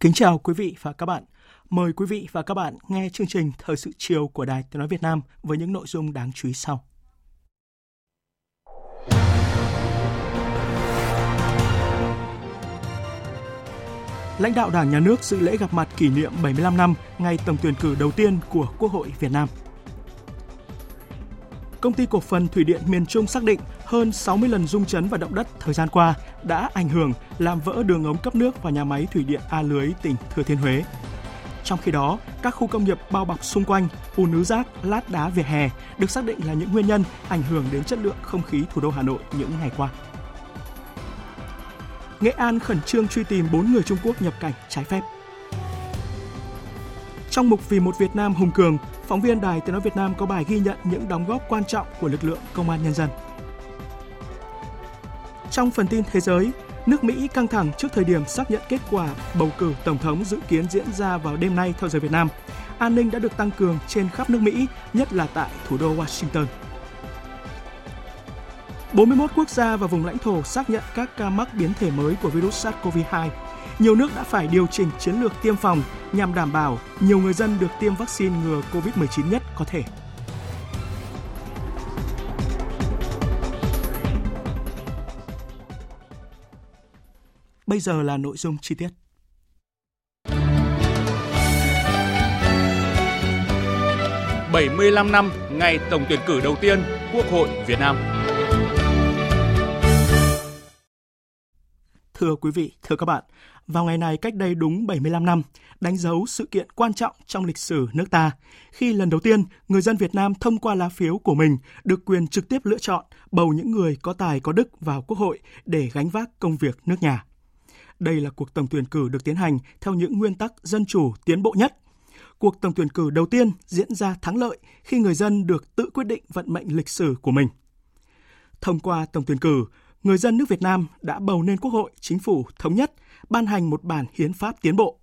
Kính chào quý vị và các bạn. Mời quý vị và các bạn nghe chương trình Thời sự chiều của Đài Tiếng Nói Việt Nam với những nội dung đáng chú ý sau. Lãnh đạo Đảng, Nhà nước dự lễ gặp mặt kỷ niệm 75 năm ngày tổng tuyển cử đầu tiên của Quốc hội Việt Nam. Công ty cổ phần Thủy điện miền Trung xác định hơn 60 lần rung chấn và động đất thời gian qua đã ảnh hưởng làm vỡ đường ống cấp nước vào nhà máy thủy điện A Lưới tỉnh Thừa Thiên Huế. Trong khi đó, các khu công nghiệp bao bọc xung quanh, ùn ứ rác, lát đá vỉa hè được xác định là những nguyên nhân ảnh hưởng đến chất lượng không khí thủ đô Hà Nội những ngày qua. Nghệ An khẩn trương truy tìm 4 người Trung Quốc nhập cảnh trái phép. Trong mục Vì một Việt Nam hùng cường, phóng viên Đài Tiếng nói Việt Nam có bài ghi nhận những đóng góp quan trọng của lực lượng công an nhân dân. Trong phần tin thế giới, nước Mỹ căng thẳng trước thời điểm xác nhận kết quả bầu cử tổng thống dự kiến diễn ra vào đêm nay theo giờ Việt Nam. An ninh đã được tăng cường trên khắp nước Mỹ, nhất là tại thủ đô Washington. 41 quốc gia và vùng lãnh thổ xác nhận các ca mắc biến thể mới của virus SARS-CoV-2. Nhiều nước đã phải điều chỉnh chiến lược tiêm phòng nhằm đảm bảo nhiều người dân được tiêm vaccine ngừa COVID-19 nhất có thể. Bây giờ là nội dung chi tiết. bảy mươi lăm năm ngày tổng tuyển cử đầu tiên Quốc hội Việt Nam. Thưa quý vị, thưa các bạn, vào ngày này cách đây đúng 75 năm, đánh dấu sự kiện quan trọng trong lịch sử nước ta, khi lần đầu tiên người dân Việt Nam thông qua lá phiếu của mình được quyền trực tiếp lựa chọn bầu những người có tài có đức vào Quốc hội để gánh vác công việc nước nhà. Đây là cuộc tổng tuyển cử được tiến hành theo những nguyên tắc dân chủ tiến bộ nhất. Cuộc tổng tuyển cử đầu tiên diễn ra thắng lợi khi người dân được tự quyết định vận mệnh lịch sử của mình. Thông qua tổng tuyển cử, người dân nước Việt Nam đã bầu nên Quốc hội, chính phủ thống nhất, ban hành một bản hiến pháp tiến bộ.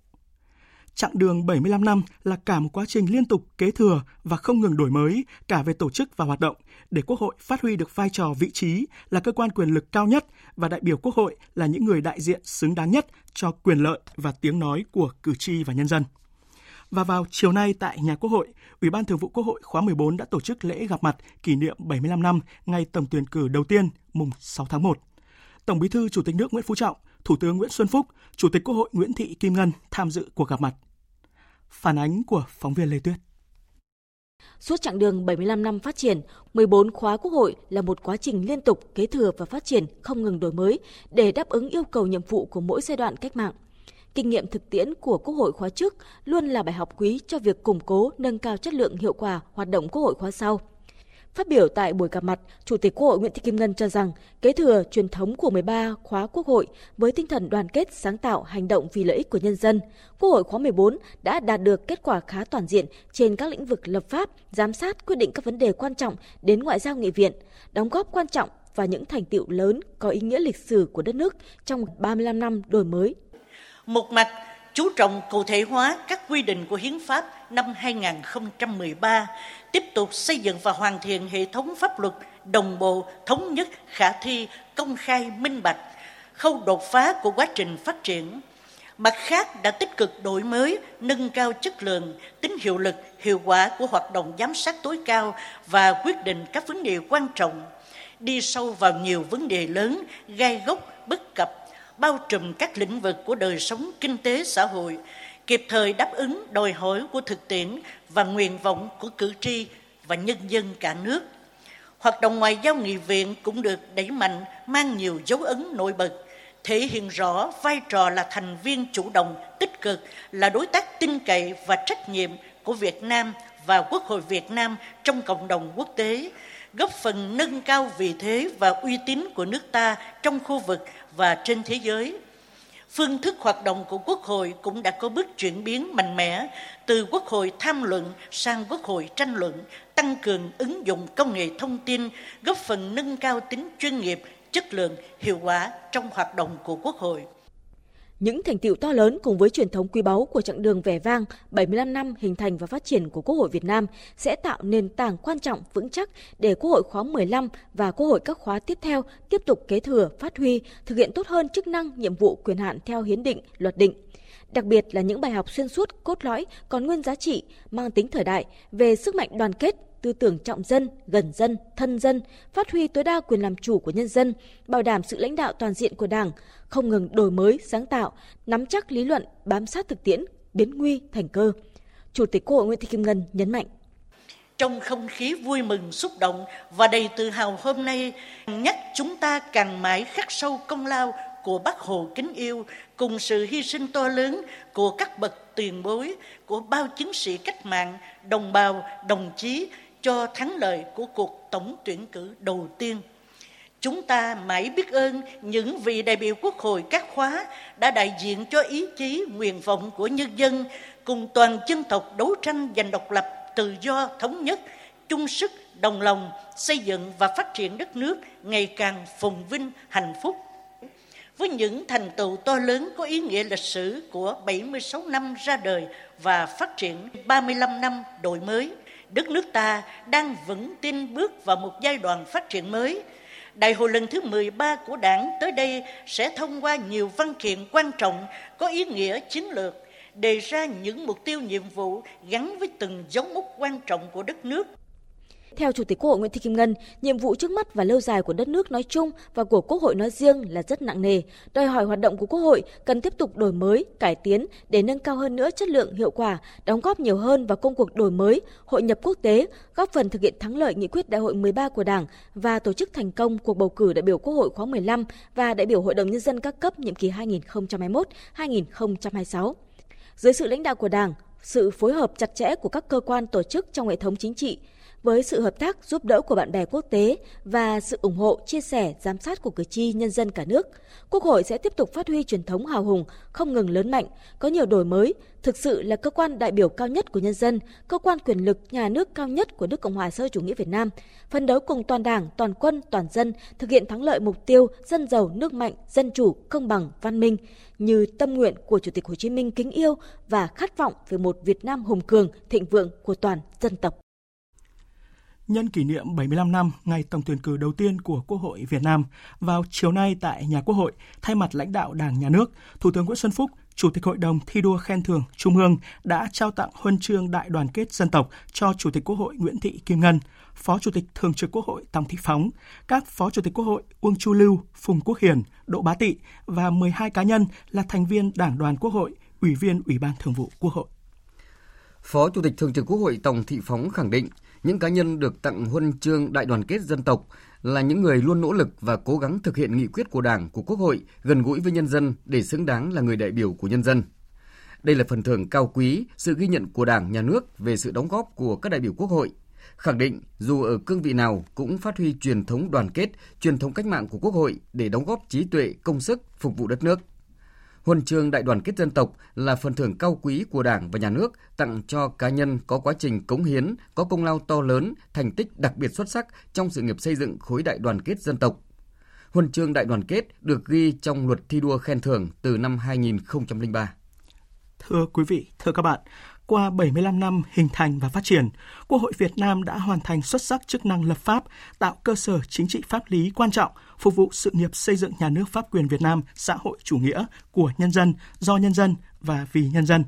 Chặng đường 75 năm là cả một quá trình liên tục kế thừa và không ngừng đổi mới cả về tổ chức và hoạt động để Quốc hội phát huy được vai trò vị trí là cơ quan quyền lực cao nhất và đại biểu Quốc hội là những người đại diện xứng đáng nhất cho quyền lợi và tiếng nói của cử tri và nhân dân. Và vào chiều nay tại nhà Quốc hội, Ủy ban Thường vụ Quốc hội khóa 14 đã tổ chức lễ gặp mặt kỷ niệm 75 năm ngày tổng tuyển cử đầu tiên mùng 6 tháng 1. Tổng Bí thư Chủ tịch nước Nguyễn Phú Trọng, Thủ tướng Nguyễn Xuân Phúc, Chủ tịch Quốc hội Nguyễn Thị Kim Ngân tham dự cuộc gặp mặt. Phản ánh của phóng viên Lê Tuyết. Suốt chặng đường 75 năm phát triển, 14 khóa Quốc hội là một quá trình liên tục kế thừa và phát triển không ngừng đổi mới để đáp ứng yêu cầu nhiệm vụ của mỗi giai đoạn cách mạng. Kinh nghiệm thực tiễn của Quốc hội khóa trước luôn là bài học quý cho việc củng cố, nâng cao chất lượng hiệu quả hoạt động Quốc hội khóa sau. Phát biểu tại buổi gặp mặt, Chủ tịch Quốc hội Nguyễn Thị Kim Ngân cho rằng kế thừa truyền thống của 13 khóa Quốc hội với tinh thần đoàn kết, sáng tạo, hành động vì lợi ích của nhân dân, Quốc hội khóa 14 đã đạt được kết quả khá toàn diện trên các lĩnh vực lập pháp, giám sát, quyết định các vấn đề quan trọng đến ngoại giao nghị viện, đóng góp quan trọng và những thành tiệu lớn có ý nghĩa lịch sử của đất nước trong 35 năm đổi mới. Một mặt, chú trọng cụ thể hóa các quy định của Hiến pháp năm 2013, tiếp tục xây dựng và hoàn thiện hệ thống pháp luật đồng bộ, thống nhất, khả thi, công khai, minh bạch, khâu đột phá của quá trình phát triển. Mặt khác đã tích cực đổi mới, nâng cao chất lượng, tính hiệu lực, hiệu quả của hoạt động giám sát tối cao và quyết định các vấn đề quan trọng, đi sâu vào nhiều vấn đề lớn, gai gốc, bất cập, bao trùm các lĩnh vực của đời sống kinh tế xã hội, kịp thời đáp ứng đòi hỏi của thực tiễn và nguyện vọng của cử tri và nhân dân cả nước. Hoạt động ngoại giao nghị viện cũng được đẩy mạnh, mang nhiều dấu ấn nổi bật, thể hiện rõ vai trò là thành viên chủ động, tích cực, là đối tác tin cậy và trách nhiệm của Việt Nam và Quốc hội Việt Nam trong cộng đồng quốc tế, góp phần nâng cao vị thế và uy tín của nước ta trong khu vực và trên thế giới. Phương thức hoạt động của Quốc hội cũng đã có bước chuyển biến mạnh mẽ từ Quốc hội tham luận sang Quốc hội tranh luận, tăng cường ứng dụng công nghệ thông tin, góp phần nâng cao tính chuyên nghiệp, chất lượng, hiệu quả trong hoạt động của Quốc hội. Những thành tiệu to lớn cùng với truyền thống quý báu của chặng đường vẻ vang 75 năm hình thành và phát triển của Quốc hội Việt Nam sẽ tạo nền tảng quan trọng vững chắc để Quốc hội khóa 15 và Quốc hội các khóa tiếp theo tiếp tục kế thừa, phát huy, thực hiện tốt hơn chức năng, nhiệm vụ quyền hạn theo hiến định, luật định. Đặc biệt là những bài học xuyên suốt, cốt lõi, còn nguyên giá trị, mang tính thời đại về sức mạnh đoàn kết, tư tưởng trọng dân, gần dân, thân dân, phát huy tối đa quyền làm chủ của nhân dân, bảo đảm sự lãnh đạo toàn diện của Đảng, không ngừng đổi mới, sáng tạo, nắm chắc lý luận, bám sát thực tiễn, biến nguy thành cơ. Chủ tịch Quốc hội Nguyễn Thị Kim Ngân nhấn mạnh. Trong không khí vui mừng, xúc động và đầy tự hào hôm nay, nhắc chúng ta càng mãi khắc sâu công lao của Bác Hồ kính yêu cùng sự hy sinh to lớn của các bậc tiền bối, của bao chiến sĩ cách mạng, đồng bào, đồng chí cho thắng lợi của cuộc tổng tuyển cử đầu tiên. Chúng ta mãi biết ơn những vị đại biểu quốc hội các khóa đã đại diện cho ý chí, nguyện vọng của nhân dân cùng toàn dân tộc đấu tranh giành độc lập, tự do, thống nhất, chung sức, đồng lòng, xây dựng và phát triển đất nước ngày càng phồn vinh, hạnh phúc. Với những thành tựu to lớn có ý nghĩa lịch sử của 76 năm ra đời và phát triển 35 năm đổi mới, đất nước ta đang vững tin bước vào một giai đoạn phát triển mới. Đại hội lần thứ 13 của Đảng tới đây sẽ thông qua nhiều văn kiện quan trọng có ý nghĩa chiến lược, đề ra những mục tiêu nhiệm vụ gắn với từng dấu mốc quan trọng của đất nước theo Chủ tịch Quốc hội Nguyễn Thị Kim Ngân, nhiệm vụ trước mắt và lâu dài của đất nước nói chung và của Quốc hội nói riêng là rất nặng nề, đòi hỏi hoạt động của Quốc hội cần tiếp tục đổi mới, cải tiến để nâng cao hơn nữa chất lượng, hiệu quả, đóng góp nhiều hơn vào công cuộc đổi mới, hội nhập quốc tế, góp phần thực hiện thắng lợi nghị quyết Đại hội 13 của Đảng và tổ chức thành công cuộc bầu cử đại biểu Quốc hội khóa 15 và đại biểu Hội đồng nhân dân các cấp nhiệm kỳ 2021-2026. Dưới sự lãnh đạo của Đảng, sự phối hợp chặt chẽ của các cơ quan tổ chức trong hệ thống chính trị, với sự hợp tác giúp đỡ của bạn bè quốc tế và sự ủng hộ, chia sẻ, giám sát của cử tri nhân dân cả nước, Quốc hội sẽ tiếp tục phát huy truyền thống hào hùng, không ngừng lớn mạnh, có nhiều đổi mới, thực sự là cơ quan đại biểu cao nhất của nhân dân, cơ quan quyền lực nhà nước cao nhất của nước Cộng hòa xã hội chủ nghĩa Việt Nam, phấn đấu cùng toàn Đảng, toàn quân, toàn dân thực hiện thắng lợi mục tiêu dân giàu, nước mạnh, dân chủ, công bằng, văn minh như tâm nguyện của Chủ tịch Hồ Chí Minh kính yêu và khát vọng về một Việt Nam hùng cường, thịnh vượng của toàn dân tộc nhân kỷ niệm 75 năm ngày tổng tuyển cử đầu tiên của Quốc hội Việt Nam, vào chiều nay tại nhà Quốc hội, thay mặt lãnh đạo Đảng, Nhà nước, Thủ tướng Nguyễn Xuân Phúc, Chủ tịch Hội đồng thi đua khen thưởng Trung ương đã trao tặng huân chương đại đoàn kết dân tộc cho Chủ tịch Quốc hội Nguyễn Thị Kim Ngân, Phó Chủ tịch Thường trực Quốc hội Tòng Thị Phóng, các Phó Chủ tịch Quốc hội Uông Chu Lưu, Phùng Quốc Hiền Đỗ Bá Tị và 12 cá nhân là thành viên Đảng đoàn Quốc hội, Ủy viên Ủy ban Thường vụ Quốc hội. Phó Chủ tịch Thường trực Quốc hội Tòng Thị Phóng khẳng định, những cá nhân được tặng huân chương đại đoàn kết dân tộc là những người luôn nỗ lực và cố gắng thực hiện nghị quyết của Đảng, của Quốc hội, gần gũi với nhân dân để xứng đáng là người đại biểu của nhân dân. Đây là phần thưởng cao quý, sự ghi nhận của Đảng, Nhà nước về sự đóng góp của các đại biểu Quốc hội, khẳng định dù ở cương vị nào cũng phát huy truyền thống đoàn kết, truyền thống cách mạng của Quốc hội để đóng góp trí tuệ, công sức phục vụ đất nước. Huân chương Đại đoàn kết dân tộc là phần thưởng cao quý của Đảng và Nhà nước tặng cho cá nhân có quá trình cống hiến, có công lao to lớn, thành tích đặc biệt xuất sắc trong sự nghiệp xây dựng khối đại đoàn kết dân tộc. Huân chương Đại đoàn kết được ghi trong luật thi đua khen thưởng từ năm 2003. Thưa quý vị, thưa các bạn, qua 75 năm hình thành và phát triển, Quốc hội Việt Nam đã hoàn thành xuất sắc chức năng lập pháp, tạo cơ sở chính trị pháp lý quan trọng, phục vụ sự nghiệp xây dựng nhà nước pháp quyền Việt Nam xã hội chủ nghĩa của nhân dân, do nhân dân và vì nhân dân.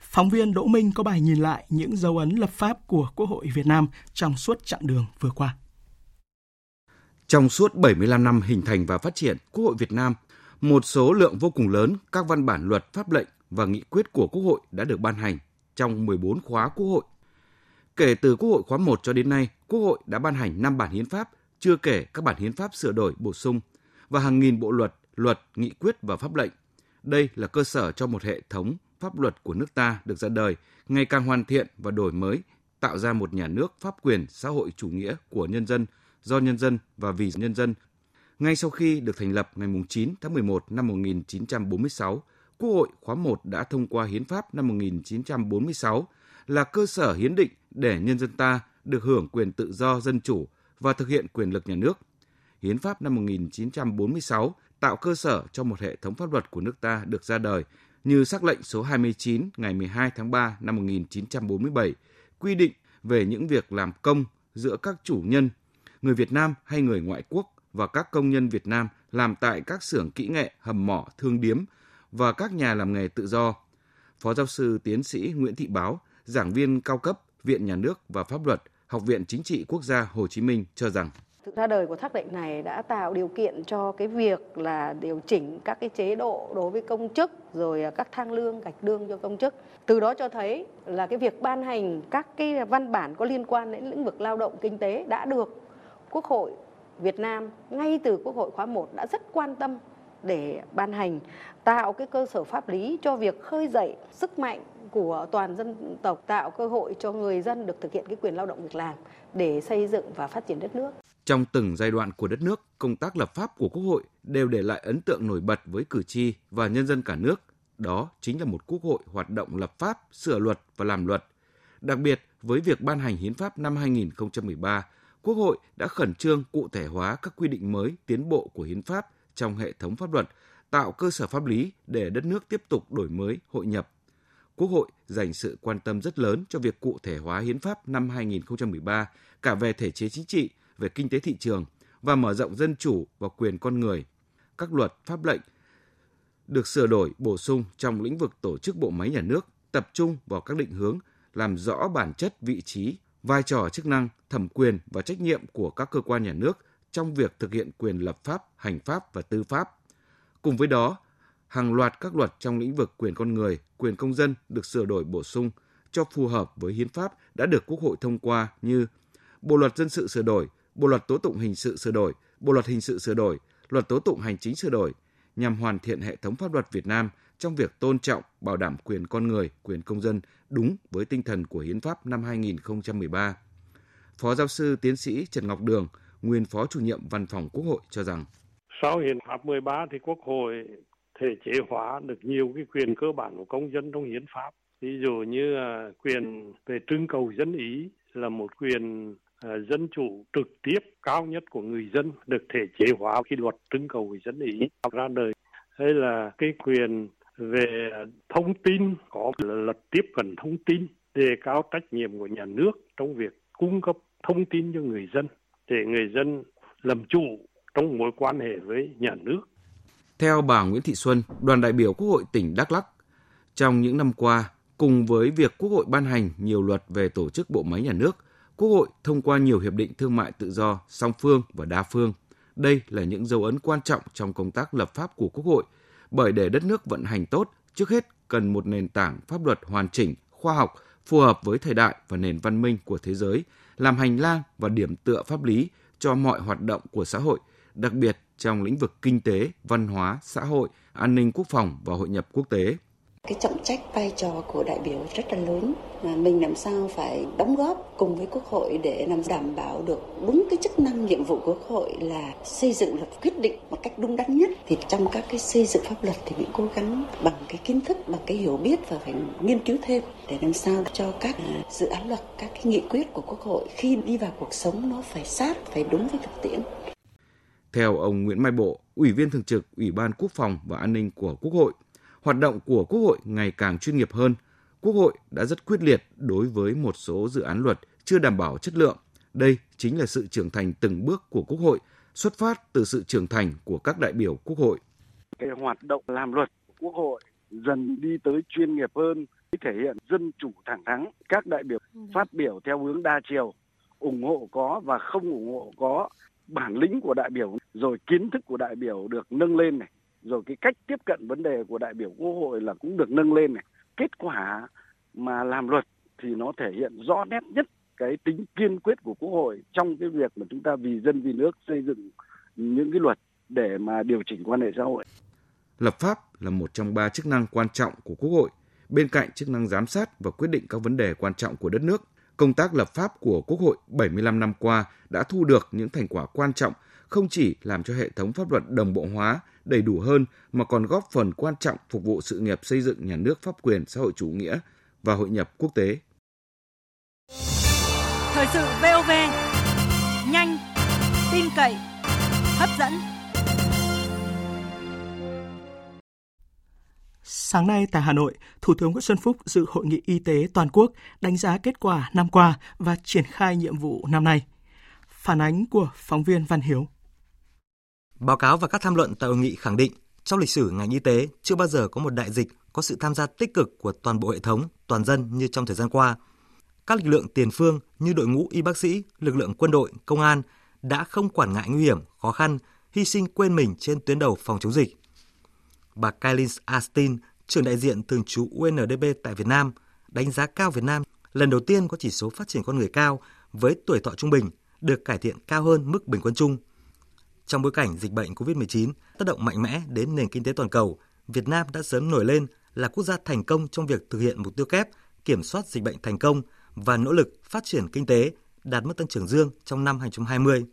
Phóng viên Đỗ Minh có bài nhìn lại những dấu ấn lập pháp của Quốc hội Việt Nam trong suốt chặng đường vừa qua. Trong suốt 75 năm hình thành và phát triển, Quốc hội Việt Nam, một số lượng vô cùng lớn các văn bản luật pháp lệnh và nghị quyết của Quốc hội đã được ban hành trong 14 khóa Quốc hội. Kể từ Quốc hội khóa 1 cho đến nay, Quốc hội đã ban hành 5 bản hiến pháp, chưa kể các bản hiến pháp sửa đổi bổ sung và hàng nghìn bộ luật, luật, nghị quyết và pháp lệnh. Đây là cơ sở cho một hệ thống pháp luật của nước ta được ra đời, ngày càng hoàn thiện và đổi mới, tạo ra một nhà nước pháp quyền xã hội chủ nghĩa của nhân dân, do nhân dân và vì nhân dân. Ngay sau khi được thành lập ngày 9 tháng 11 năm 1946, Quốc hội khóa 1 đã thông qua Hiến pháp năm 1946 là cơ sở hiến định để nhân dân ta được hưởng quyền tự do dân chủ và thực hiện quyền lực nhà nước. Hiến pháp năm 1946 tạo cơ sở cho một hệ thống pháp luật của nước ta được ra đời như sắc lệnh số 29 ngày 12 tháng 3 năm 1947 quy định về những việc làm công giữa các chủ nhân, người Việt Nam hay người ngoại quốc và các công nhân Việt Nam làm tại các xưởng kỹ nghệ, hầm mỏ, thương điếm và các nhà làm nghề tự do. Phó giáo sư tiến sĩ Nguyễn Thị Báo, giảng viên cao cấp Viện Nhà nước và Pháp luật, Học viện Chính trị Quốc gia Hồ Chí Minh cho rằng Thực ra đời của thác lệnh này đã tạo điều kiện cho cái việc là điều chỉnh các cái chế độ đối với công chức, rồi các thang lương, gạch lương cho công chức. Từ đó cho thấy là cái việc ban hành các cái văn bản có liên quan đến lĩnh vực lao động kinh tế đã được Quốc hội Việt Nam, ngay từ Quốc hội khóa 1 đã rất quan tâm để ban hành tạo cái cơ sở pháp lý cho việc khơi dậy sức mạnh của toàn dân tộc tạo cơ hội cho người dân được thực hiện cái quyền lao động việc làm để xây dựng và phát triển đất nước. Trong từng giai đoạn của đất nước, công tác lập pháp của Quốc hội đều để lại ấn tượng nổi bật với cử tri và nhân dân cả nước. Đó chính là một quốc hội hoạt động lập pháp, sửa luật và làm luật. Đặc biệt, với việc ban hành hiến pháp năm 2013, Quốc hội đã khẩn trương cụ thể hóa các quy định mới tiến bộ của hiến pháp trong hệ thống pháp luật, tạo cơ sở pháp lý để đất nước tiếp tục đổi mới, hội nhập. Quốc hội dành sự quan tâm rất lớn cho việc cụ thể hóa hiến pháp năm 2013 cả về thể chế chính trị, về kinh tế thị trường và mở rộng dân chủ và quyền con người. Các luật, pháp lệnh được sửa đổi, bổ sung trong lĩnh vực tổ chức bộ máy nhà nước, tập trung vào các định hướng, làm rõ bản chất, vị trí, vai trò chức năng, thẩm quyền và trách nhiệm của các cơ quan nhà nước trong việc thực hiện quyền lập pháp, hành pháp và tư pháp. Cùng với đó, hàng loạt các luật trong lĩnh vực quyền con người, quyền công dân được sửa đổi bổ sung cho phù hợp với hiến pháp đã được Quốc hội thông qua như Bộ luật dân sự sửa đổi, Bộ luật tố tụng hình sự sửa đổi, Bộ luật hình sự sửa đổi, Luật tố tụng hành chính sửa đổi nhằm hoàn thiện hệ thống pháp luật Việt Nam trong việc tôn trọng, bảo đảm quyền con người, quyền công dân đúng với tinh thần của Hiến pháp năm 2013. Phó giáo sư tiến sĩ Trần Ngọc Đường, nguyên phó chủ nhiệm văn phòng Quốc hội cho rằng. Sau Hiến pháp 13 thì Quốc hội thể chế hóa được nhiều cái quyền cơ bản của công dân trong hiến pháp. Ví dụ như à, quyền về trưng cầu dân ý là một quyền à, dân chủ trực tiếp, cao nhất của người dân, được thể chế hóa khi luật trưng cầu dân ý ra đời. Hay là cái quyền về thông tin, có luật tiếp cận thông tin, đề cao trách nhiệm của nhà nước trong việc cung cấp thông tin cho người dân để người dân làm chủ trong mối quan hệ với nhà nước. Theo bà Nguyễn Thị Xuân, đoàn đại biểu Quốc hội tỉnh Đắk Lắk, trong những năm qua, cùng với việc Quốc hội ban hành nhiều luật về tổ chức bộ máy nhà nước, Quốc hội thông qua nhiều hiệp định thương mại tự do song phương và đa phương. Đây là những dấu ấn quan trọng trong công tác lập pháp của Quốc hội, bởi để đất nước vận hành tốt, trước hết cần một nền tảng pháp luật hoàn chỉnh, khoa học, phù hợp với thời đại và nền văn minh của thế giới, làm hành lang và điểm tựa pháp lý cho mọi hoạt động của xã hội, đặc biệt trong lĩnh vực kinh tế, văn hóa, xã hội, an ninh quốc phòng và hội nhập quốc tế. Cái trọng trách vai trò của đại biểu rất là lớn. Mà mình làm sao phải đóng góp cùng với Quốc hội để làm đảm bảo được đúng cái chức năng nhiệm vụ của Quốc hội là xây dựng luật quyết định một cách đúng đắn nhất. Thì trong các cái xây dựng pháp luật thì mình cố gắng bằng cái kiến thức, bằng cái hiểu biết và phải nghiên cứu thêm để làm sao cho các à, dự án luật, các cái nghị quyết của Quốc hội khi đi vào cuộc sống nó phải sát, phải đúng với thực tiễn. Theo ông Nguyễn Mai Bộ, Ủy viên Thường trực Ủy ban Quốc phòng và An ninh của Quốc hội, hoạt động của Quốc hội ngày càng chuyên nghiệp hơn. Quốc hội đã rất quyết liệt đối với một số dự án luật chưa đảm bảo chất lượng. Đây chính là sự trưởng thành từng bước của Quốc hội, xuất phát từ sự trưởng thành của các đại biểu Quốc hội. Cái hoạt động làm luật của Quốc hội dần đi tới chuyên nghiệp hơn, thể hiện dân chủ thẳng thắn. Các đại biểu phát biểu theo hướng đa chiều, ủng hộ có và không ủng hộ có, bản lĩnh của đại biểu rồi kiến thức của đại biểu được nâng lên này rồi cái cách tiếp cận vấn đề của đại biểu quốc hội là cũng được nâng lên này kết quả mà làm luật thì nó thể hiện rõ nét nhất cái tính kiên quyết của Quốc hội trong cái việc mà chúng ta vì dân vì nước xây dựng những cái luật để mà điều chỉnh quan hệ xã hội. Lập pháp là một trong ba chức năng quan trọng của Quốc hội, bên cạnh chức năng giám sát và quyết định các vấn đề quan trọng của đất nước. Công tác lập pháp của Quốc hội 75 năm qua đã thu được những thành quả quan trọng không chỉ làm cho hệ thống pháp luật đồng bộ hóa, đầy đủ hơn mà còn góp phần quan trọng phục vụ sự nghiệp xây dựng nhà nước pháp quyền xã hội chủ nghĩa và hội nhập quốc tế. Thời sự VOV, nhanh, tin cậy, hấp dẫn. Sáng nay tại Hà Nội, Thủ tướng Nguyễn Xuân Phúc dự hội nghị y tế toàn quốc đánh giá kết quả năm qua và triển khai nhiệm vụ năm nay. Phản ánh của phóng viên Văn Hiếu. Báo cáo và các tham luận tại hội nghị khẳng định, trong lịch sử ngành y tế chưa bao giờ có một đại dịch có sự tham gia tích cực của toàn bộ hệ thống, toàn dân như trong thời gian qua. Các lực lượng tiền phương như đội ngũ y bác sĩ, lực lượng quân đội, công an đã không quản ngại nguy hiểm, khó khăn, hy sinh quên mình trên tuyến đầu phòng chống dịch. Bà Kailin Astin, trưởng đại diện thường trú UNDP tại Việt Nam, đánh giá cao Việt Nam lần đầu tiên có chỉ số phát triển con người cao với tuổi thọ trung bình được cải thiện cao hơn mức bình quân chung. Trong bối cảnh dịch bệnh COVID-19 tác động mạnh mẽ đến nền kinh tế toàn cầu, Việt Nam đã sớm nổi lên là quốc gia thành công trong việc thực hiện mục tiêu kép kiểm soát dịch bệnh thành công và nỗ lực phát triển kinh tế đạt mức tăng trưởng dương trong năm 2020.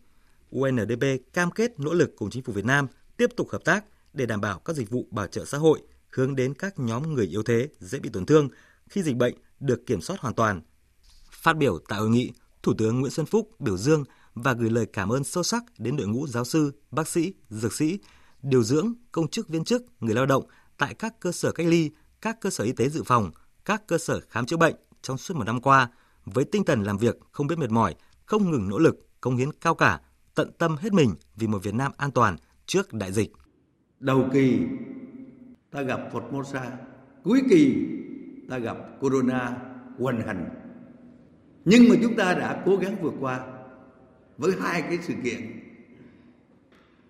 UNDP cam kết nỗ lực cùng chính phủ Việt Nam tiếp tục hợp tác để đảm bảo các dịch vụ bảo trợ xã hội hướng đến các nhóm người yếu thế dễ bị tổn thương khi dịch bệnh được kiểm soát hoàn toàn. Phát biểu tại hội nghị, Thủ tướng Nguyễn Xuân Phúc biểu dương và gửi lời cảm ơn sâu sắc đến đội ngũ giáo sư, bác sĩ, dược sĩ, điều dưỡng, công chức viên chức, người lao động tại các cơ sở cách ly, các cơ sở y tế dự phòng, các cơ sở khám chữa bệnh trong suốt một năm qua với tinh thần làm việc không biết mệt mỏi, không ngừng nỗ lực, công hiến cao cả, tận tâm hết mình vì một Việt Nam an toàn trước đại dịch. Đầu kỳ ta gặp phật mosa, cuối kỳ ta gặp Corona hoành hành. Nhưng mà chúng ta đã cố gắng vượt qua với hai cái sự kiện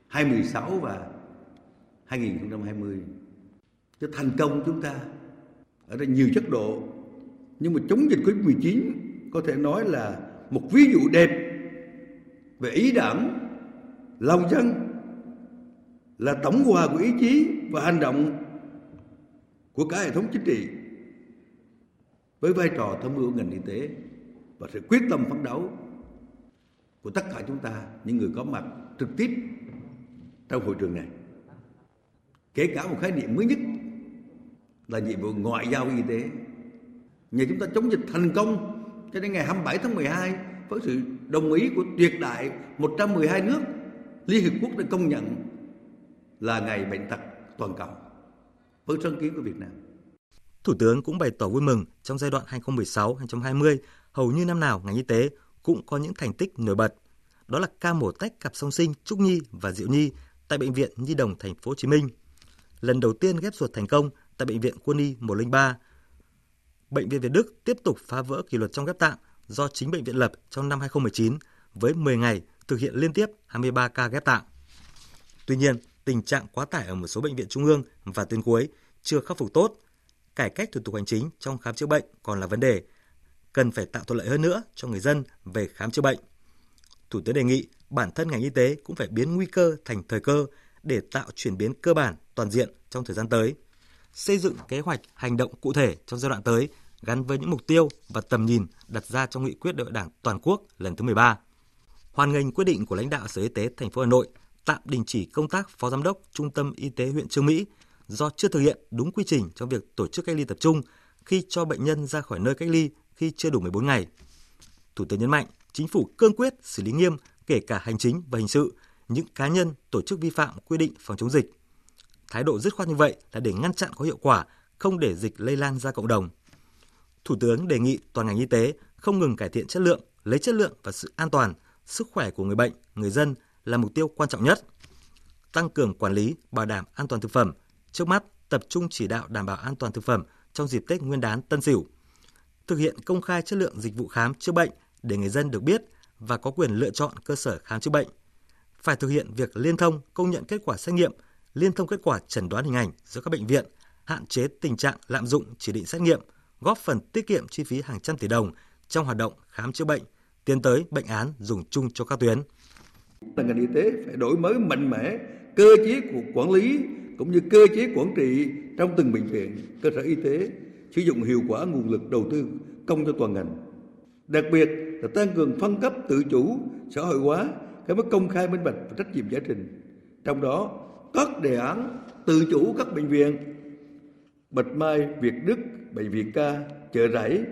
2016 và 2020 cho thành công chúng ta ở đây nhiều chất độ. Nhưng mà chống dịch Covid-19 có thể nói là một ví dụ đẹp về ý đảng, lòng dân là tổng hòa của ý chí và hành động của cả hệ thống chính trị với vai trò tham mưu ngành y tế và sự quyết tâm phấn đấu của tất cả chúng ta những người có mặt trực tiếp trong hội trường này. Kể cả một khái niệm mới nhất là nhiệm vụ ngoại giao y tế. Nhờ chúng ta chống dịch thành công cho đến ngày 27 tháng 12 với sự đồng ý của tuyệt đại 112 nước Liên Hiệp Quốc đã công nhận là ngày bệnh tật toàn cầu. Với sáng kiến của Việt Nam. Thủ tướng cũng bày tỏ vui mừng trong giai đoạn 2016-2020, hầu như năm nào ngành y tế cũng có những thành tích nổi bật. Đó là ca mổ tách cặp song sinh Trúc Nhi và Diệu Nhi tại bệnh viện Nhi đồng thành phố Hồ Chí Minh. Lần đầu tiên ghép ruột thành công tại bệnh viện Quân y 103. Bệnh viện Việt Đức tiếp tục phá vỡ kỷ luật trong ghép tạng do chính bệnh viện lập trong năm 2019 với 10 ngày thực hiện liên tiếp 23 ca ghép tạng. Tuy nhiên, tình trạng quá tải ở một số bệnh viện trung ương và tuyến cuối chưa khắc phục tốt. Cải cách thủ tục hành chính trong khám chữa bệnh còn là vấn đề. Cần phải tạo thuận lợi hơn nữa cho người dân về khám chữa bệnh. Thủ tướng đề nghị bản thân ngành y tế cũng phải biến nguy cơ thành thời cơ để tạo chuyển biến cơ bản toàn diện trong thời gian tới. Xây dựng kế hoạch hành động cụ thể trong giai đoạn tới gắn với những mục tiêu và tầm nhìn đặt ra trong nghị quyết đại hội Đảng toàn quốc lần thứ 13. Hoàn ngành quyết định của lãnh đạo Sở Y tế thành phố Hà Nội tạm đình chỉ công tác Phó Giám đốc Trung tâm Y tế huyện Trương Mỹ do chưa thực hiện đúng quy trình trong việc tổ chức cách ly tập trung khi cho bệnh nhân ra khỏi nơi cách ly khi chưa đủ 14 ngày. Thủ tướng nhấn mạnh, chính phủ cương quyết xử lý nghiêm kể cả hành chính và hình sự những cá nhân tổ chức vi phạm quy định phòng chống dịch. Thái độ dứt khoát như vậy là để ngăn chặn có hiệu quả, không để dịch lây lan ra cộng đồng. Thủ tướng đề nghị toàn ngành y tế không ngừng cải thiện chất lượng, lấy chất lượng và sự an toàn, sức khỏe của người bệnh, người dân là mục tiêu quan trọng nhất. Tăng cường quản lý, bảo đảm an toàn thực phẩm. Trước mắt, tập trung chỉ đạo đảm bảo an toàn thực phẩm trong dịp Tết Nguyên đán Tân Sửu. Thực hiện công khai chất lượng dịch vụ khám chữa bệnh để người dân được biết và có quyền lựa chọn cơ sở khám chữa bệnh. Phải thực hiện việc liên thông công nhận kết quả xét nghiệm, liên thông kết quả chẩn đoán hình ảnh giữa các bệnh viện, hạn chế tình trạng lạm dụng chỉ định xét nghiệm, góp phần tiết kiệm chi phí hàng trăm tỷ đồng trong hoạt động khám chữa bệnh, tiến tới bệnh án dùng chung cho các tuyến. Là ngành y tế phải đổi mới mạnh mẽ cơ chế của quản lý cũng như cơ chế quản trị trong từng bệnh viện, cơ sở y tế, sử dụng hiệu quả nguồn lực đầu tư công cho toàn ngành. Đặc biệt là tăng cường phân cấp tự chủ, xã hội hóa, cái mức công khai minh bạch và trách nhiệm giải trình. Trong đó, các đề án tự chủ các bệnh viện, Bạch Mai, Việt Đức, Bệnh viện ca, chợ rẫy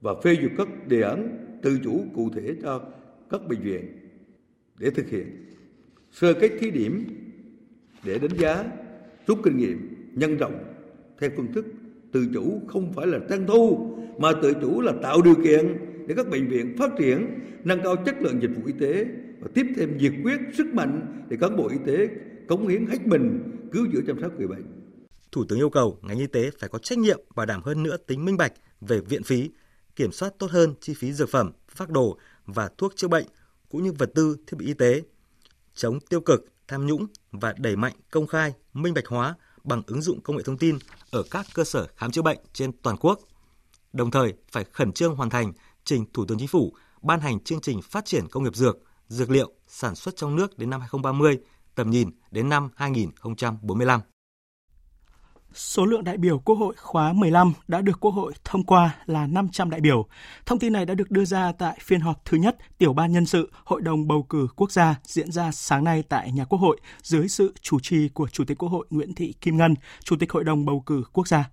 và phê duyệt các đề án tự chủ cụ thể cho các bệnh viện để thực hiện sơ kết thí điểm để đánh giá rút kinh nghiệm nhân rộng theo phương thức tự chủ không phải là tăng thu mà tự chủ là tạo điều kiện để các bệnh viện phát triển nâng cao chất lượng dịch vụ y tế và tiếp thêm nhiệt quyết sức mạnh để cán bộ y tế cống hiến hết mình cứu chữa chăm sóc người bệnh. Thủ tướng yêu cầu ngành y tế phải có trách nhiệm bảo đảm hơn nữa tính minh bạch về viện phí, kiểm soát tốt hơn chi phí dược phẩm, phác đồ và thuốc chữa bệnh cũng như vật tư thiết bị y tế, chống tiêu cực, tham nhũng và đẩy mạnh công khai, minh bạch hóa bằng ứng dụng công nghệ thông tin ở các cơ sở khám chữa bệnh trên toàn quốc. Đồng thời phải khẩn trương hoàn thành trình Thủ tướng Chính phủ ban hành chương trình phát triển công nghiệp dược, dược liệu sản xuất trong nước đến năm 2030, tầm nhìn đến năm 2045. Số lượng đại biểu Quốc hội khóa 15 đã được Quốc hội thông qua là 500 đại biểu. Thông tin này đã được đưa ra tại phiên họp thứ nhất Tiểu ban Nhân sự Hội đồng Bầu cử Quốc gia diễn ra sáng nay tại nhà Quốc hội dưới sự chủ trì của Chủ tịch Quốc hội Nguyễn Thị Kim Ngân, Chủ tịch Hội đồng Bầu cử Quốc gia.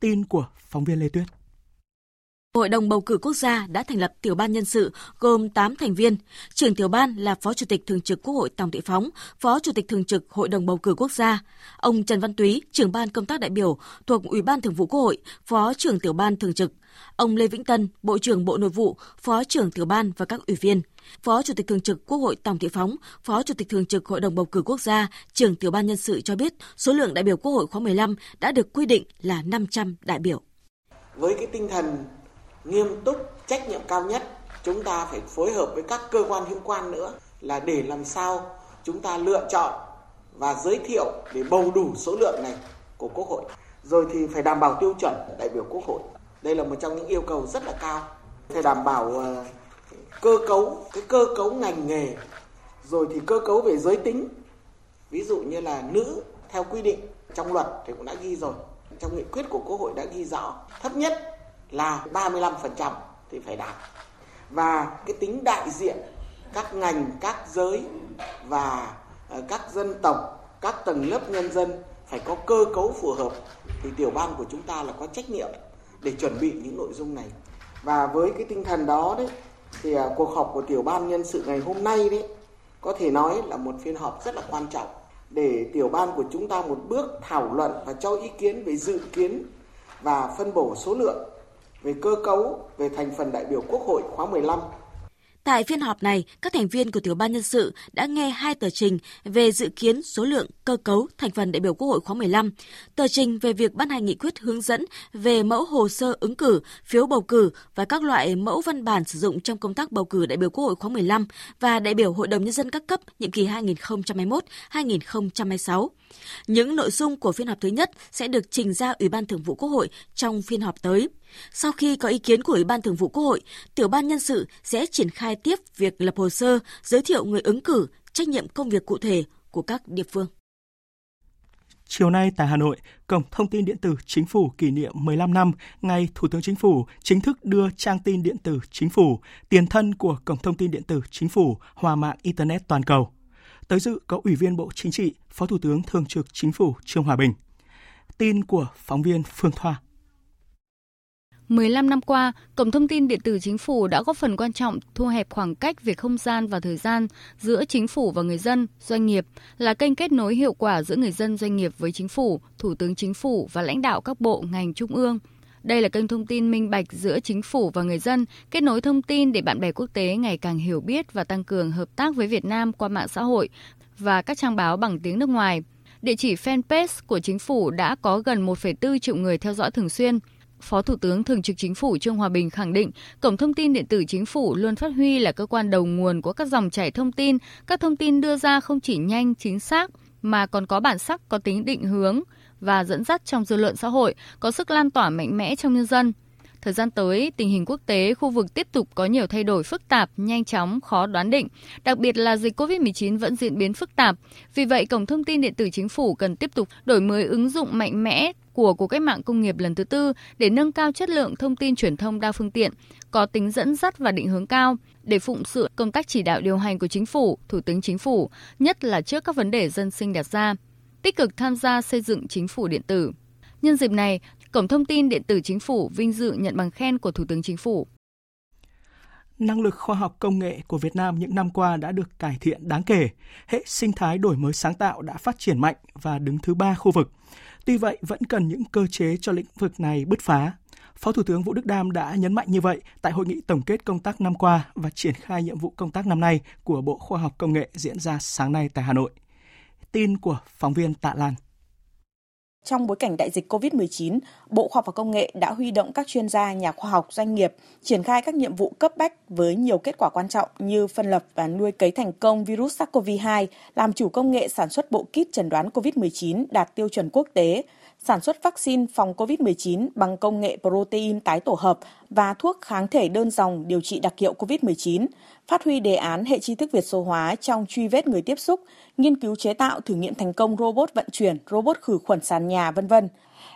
Tin của phóng viên Lê Tuyết. Hội đồng bầu cử quốc gia đã thành lập tiểu ban nhân sự gồm 8 thành viên. Trưởng tiểu ban là Phó Chủ tịch Thường trực Quốc hội Tòng Thị Phóng, Phó Chủ tịch Thường trực Hội đồng bầu cử quốc gia. Ông Trần Văn Túy, trưởng ban công tác đại biểu thuộc Ủy ban Thường vụ Quốc hội, Phó trưởng tiểu ban thường trực. Ông Lê Vĩnh Tân, Bộ trưởng Bộ Nội vụ, Phó trưởng tiểu ban và các ủy viên. Phó Chủ tịch Thường trực Quốc hội Tòng Thị Phóng, Phó Chủ tịch Thường trực Hội đồng bầu cử quốc gia, trưởng tiểu ban nhân sự cho biết số lượng đại biểu Quốc hội khóa 15 đã được quy định là 500 đại biểu. Với cái tinh thần nghiêm túc, trách nhiệm cao nhất. Chúng ta phải phối hợp với các cơ quan hữu quan nữa là để làm sao chúng ta lựa chọn và giới thiệu để bầu đủ số lượng này của quốc hội. Rồi thì phải đảm bảo tiêu chuẩn đại biểu quốc hội. Đây là một trong những yêu cầu rất là cao. Phải đảm bảo ờ, cơ cấu, cái cơ cấu ngành nghề, rồi thì cơ cấu về giới tính. Ví dụ như là nữ, theo quy định trong luật thì cũng đã ghi rồi. Trong nghị quyết của quốc hội đã ghi rõ thấp nhất là 35% thì phải đạt. Và cái tính đại diện các ngành, các giới và ờ, các dân tộc, các tầng lớp nhân dân phải có cơ cấu phù hợp thì tiểu ban của chúng ta là có trách nhiệm để chuẩn bị những nội dung này. Và với cái tinh thần đó đấy thì ờ, cuộc họp của tiểu ban nhân sự ngày hôm nay đấy có thể nói là một phiên họp rất là quan trọng để tiểu ban của chúng ta một bước thảo luận và cho ý kiến về dự kiến và phân bổ số lượng về cơ cấu, về thành phần đại biểu Quốc hội khóa 15 Tại phiên họp này, các thành viên của tiểu ban nhân sự đã nghe hai tờ trình về dự kiến số lượng, cơ cấu, thành phần đại biểu Quốc hội khóa 15, tờ trình về việc ban hành nghị quyết hướng dẫn về mẫu hồ sơ ứng cử, phiếu bầu cử và các loại mẫu văn bản sử dụng trong công tác bầu cử đại biểu Quốc hội khóa 15 và đại biểu Hội đồng Nhân dân các cấp nhiệm kỳ 2021-2026. Những nội dung của phiên họp thứ nhất sẽ được trình ra Ủy ban Thường vụ Quốc hội trong phiên họp tới. Sau khi có ý kiến của Ủy ban Thường vụ Quốc hội, tiểu ban nhân sự sẽ triển khai tiếp việc lập hồ sơ, giới thiệu người ứng cử, trách nhiệm công việc cụ thể của các địa phương. Chiều nay tại Hà Nội, Cổng Thông tin Điện tử Chính phủ kỷ niệm 15 năm ngày Thủ tướng Chính phủ chính thức đưa trang tin điện tử Chính phủ, tiền thân của Cổng Thông tin Điện tử Chính phủ hòa mạng Internet toàn cầu. Tới dự có Ủy viên Bộ Chính trị, Phó Thủ tướng Thường trực Chính phủ Trương Hòa Bình. Tin của phóng viên Phương Thoa. 15 năm qua, Cổng thông tin điện tử chính phủ đã góp phần quan trọng thu hẹp khoảng cách về không gian và thời gian giữa chính phủ và người dân, doanh nghiệp, là kênh kết nối hiệu quả giữa người dân doanh nghiệp với chính phủ, thủ tướng chính phủ và lãnh đạo các bộ ngành trung ương. Đây là kênh thông tin minh bạch giữa chính phủ và người dân, kết nối thông tin để bạn bè quốc tế ngày càng hiểu biết và tăng cường hợp tác với Việt Nam qua mạng xã hội và các trang báo bằng tiếng nước ngoài. Địa chỉ fanpage của chính phủ đã có gần 1,4 triệu người theo dõi thường xuyên. Phó Thủ tướng Thường trực Chính phủ Trương Hòa Bình khẳng định, Cổng Thông tin Điện tử Chính phủ luôn phát huy là cơ quan đầu nguồn của các dòng chảy thông tin. Các thông tin đưa ra không chỉ nhanh, chính xác, mà còn có bản sắc, có tính định hướng và dẫn dắt trong dư luận xã hội, có sức lan tỏa mạnh mẽ trong nhân dân. Thời gian tới, tình hình quốc tế, khu vực tiếp tục có nhiều thay đổi phức tạp, nhanh chóng, khó đoán định, đặc biệt là dịch COVID-19 vẫn diễn biến phức tạp. Vì vậy, Cổng Thông tin Điện tử Chính phủ cần tiếp tục đổi mới ứng dụng mạnh mẽ của cuộc cách mạng công nghiệp lần thứ tư để nâng cao chất lượng thông tin truyền thông đa phương tiện, có tính dẫn dắt và định hướng cao để phụng sự công tác chỉ đạo điều hành của chính phủ, thủ tướng chính phủ, nhất là trước các vấn đề dân sinh đặt ra, tích cực tham gia xây dựng chính phủ điện tử. Nhân dịp này, Cổng Thông tin Điện tử Chính phủ vinh dự nhận bằng khen của Thủ tướng Chính phủ. Năng lực khoa học công nghệ của Việt Nam những năm qua đã được cải thiện đáng kể. Hệ sinh thái đổi mới sáng tạo đã phát triển mạnh và đứng thứ ba khu vực. Tuy vậy, vẫn cần những cơ chế cho lĩnh vực này bứt phá. Phó Thủ tướng Vũ Đức Đam đã nhấn mạnh như vậy tại hội nghị tổng kết công tác năm qua và triển khai nhiệm vụ công tác năm nay của Bộ Khoa học Công nghệ diễn ra sáng nay tại Hà Nội. Tin của phóng viên Tạ Lan. Trong bối cảnh đại dịch COVID-19, Bộ Khoa học và Công nghệ đã huy động các chuyên gia, nhà khoa học, doanh nghiệp triển khai các nhiệm vụ cấp bách với nhiều kết quả quan trọng như phân lập và nuôi cấy thành công virus SARS-CoV-2, làm chủ công nghệ sản xuất bộ kit chẩn đoán COVID-19 đạt tiêu chuẩn quốc tế, sản xuất vaccine phòng COVID-19 bằng công nghệ protein tái tổ hợp và thuốc kháng thể đơn dòng điều trị đặc hiệu COVID-19, phát huy đề án hệ tri thức Việt số hóa trong truy vết người tiếp xúc, nghiên cứu chế tạo thử nghiệm thành công robot vận chuyển, robot khử khuẩn sàn nhà, vân vân.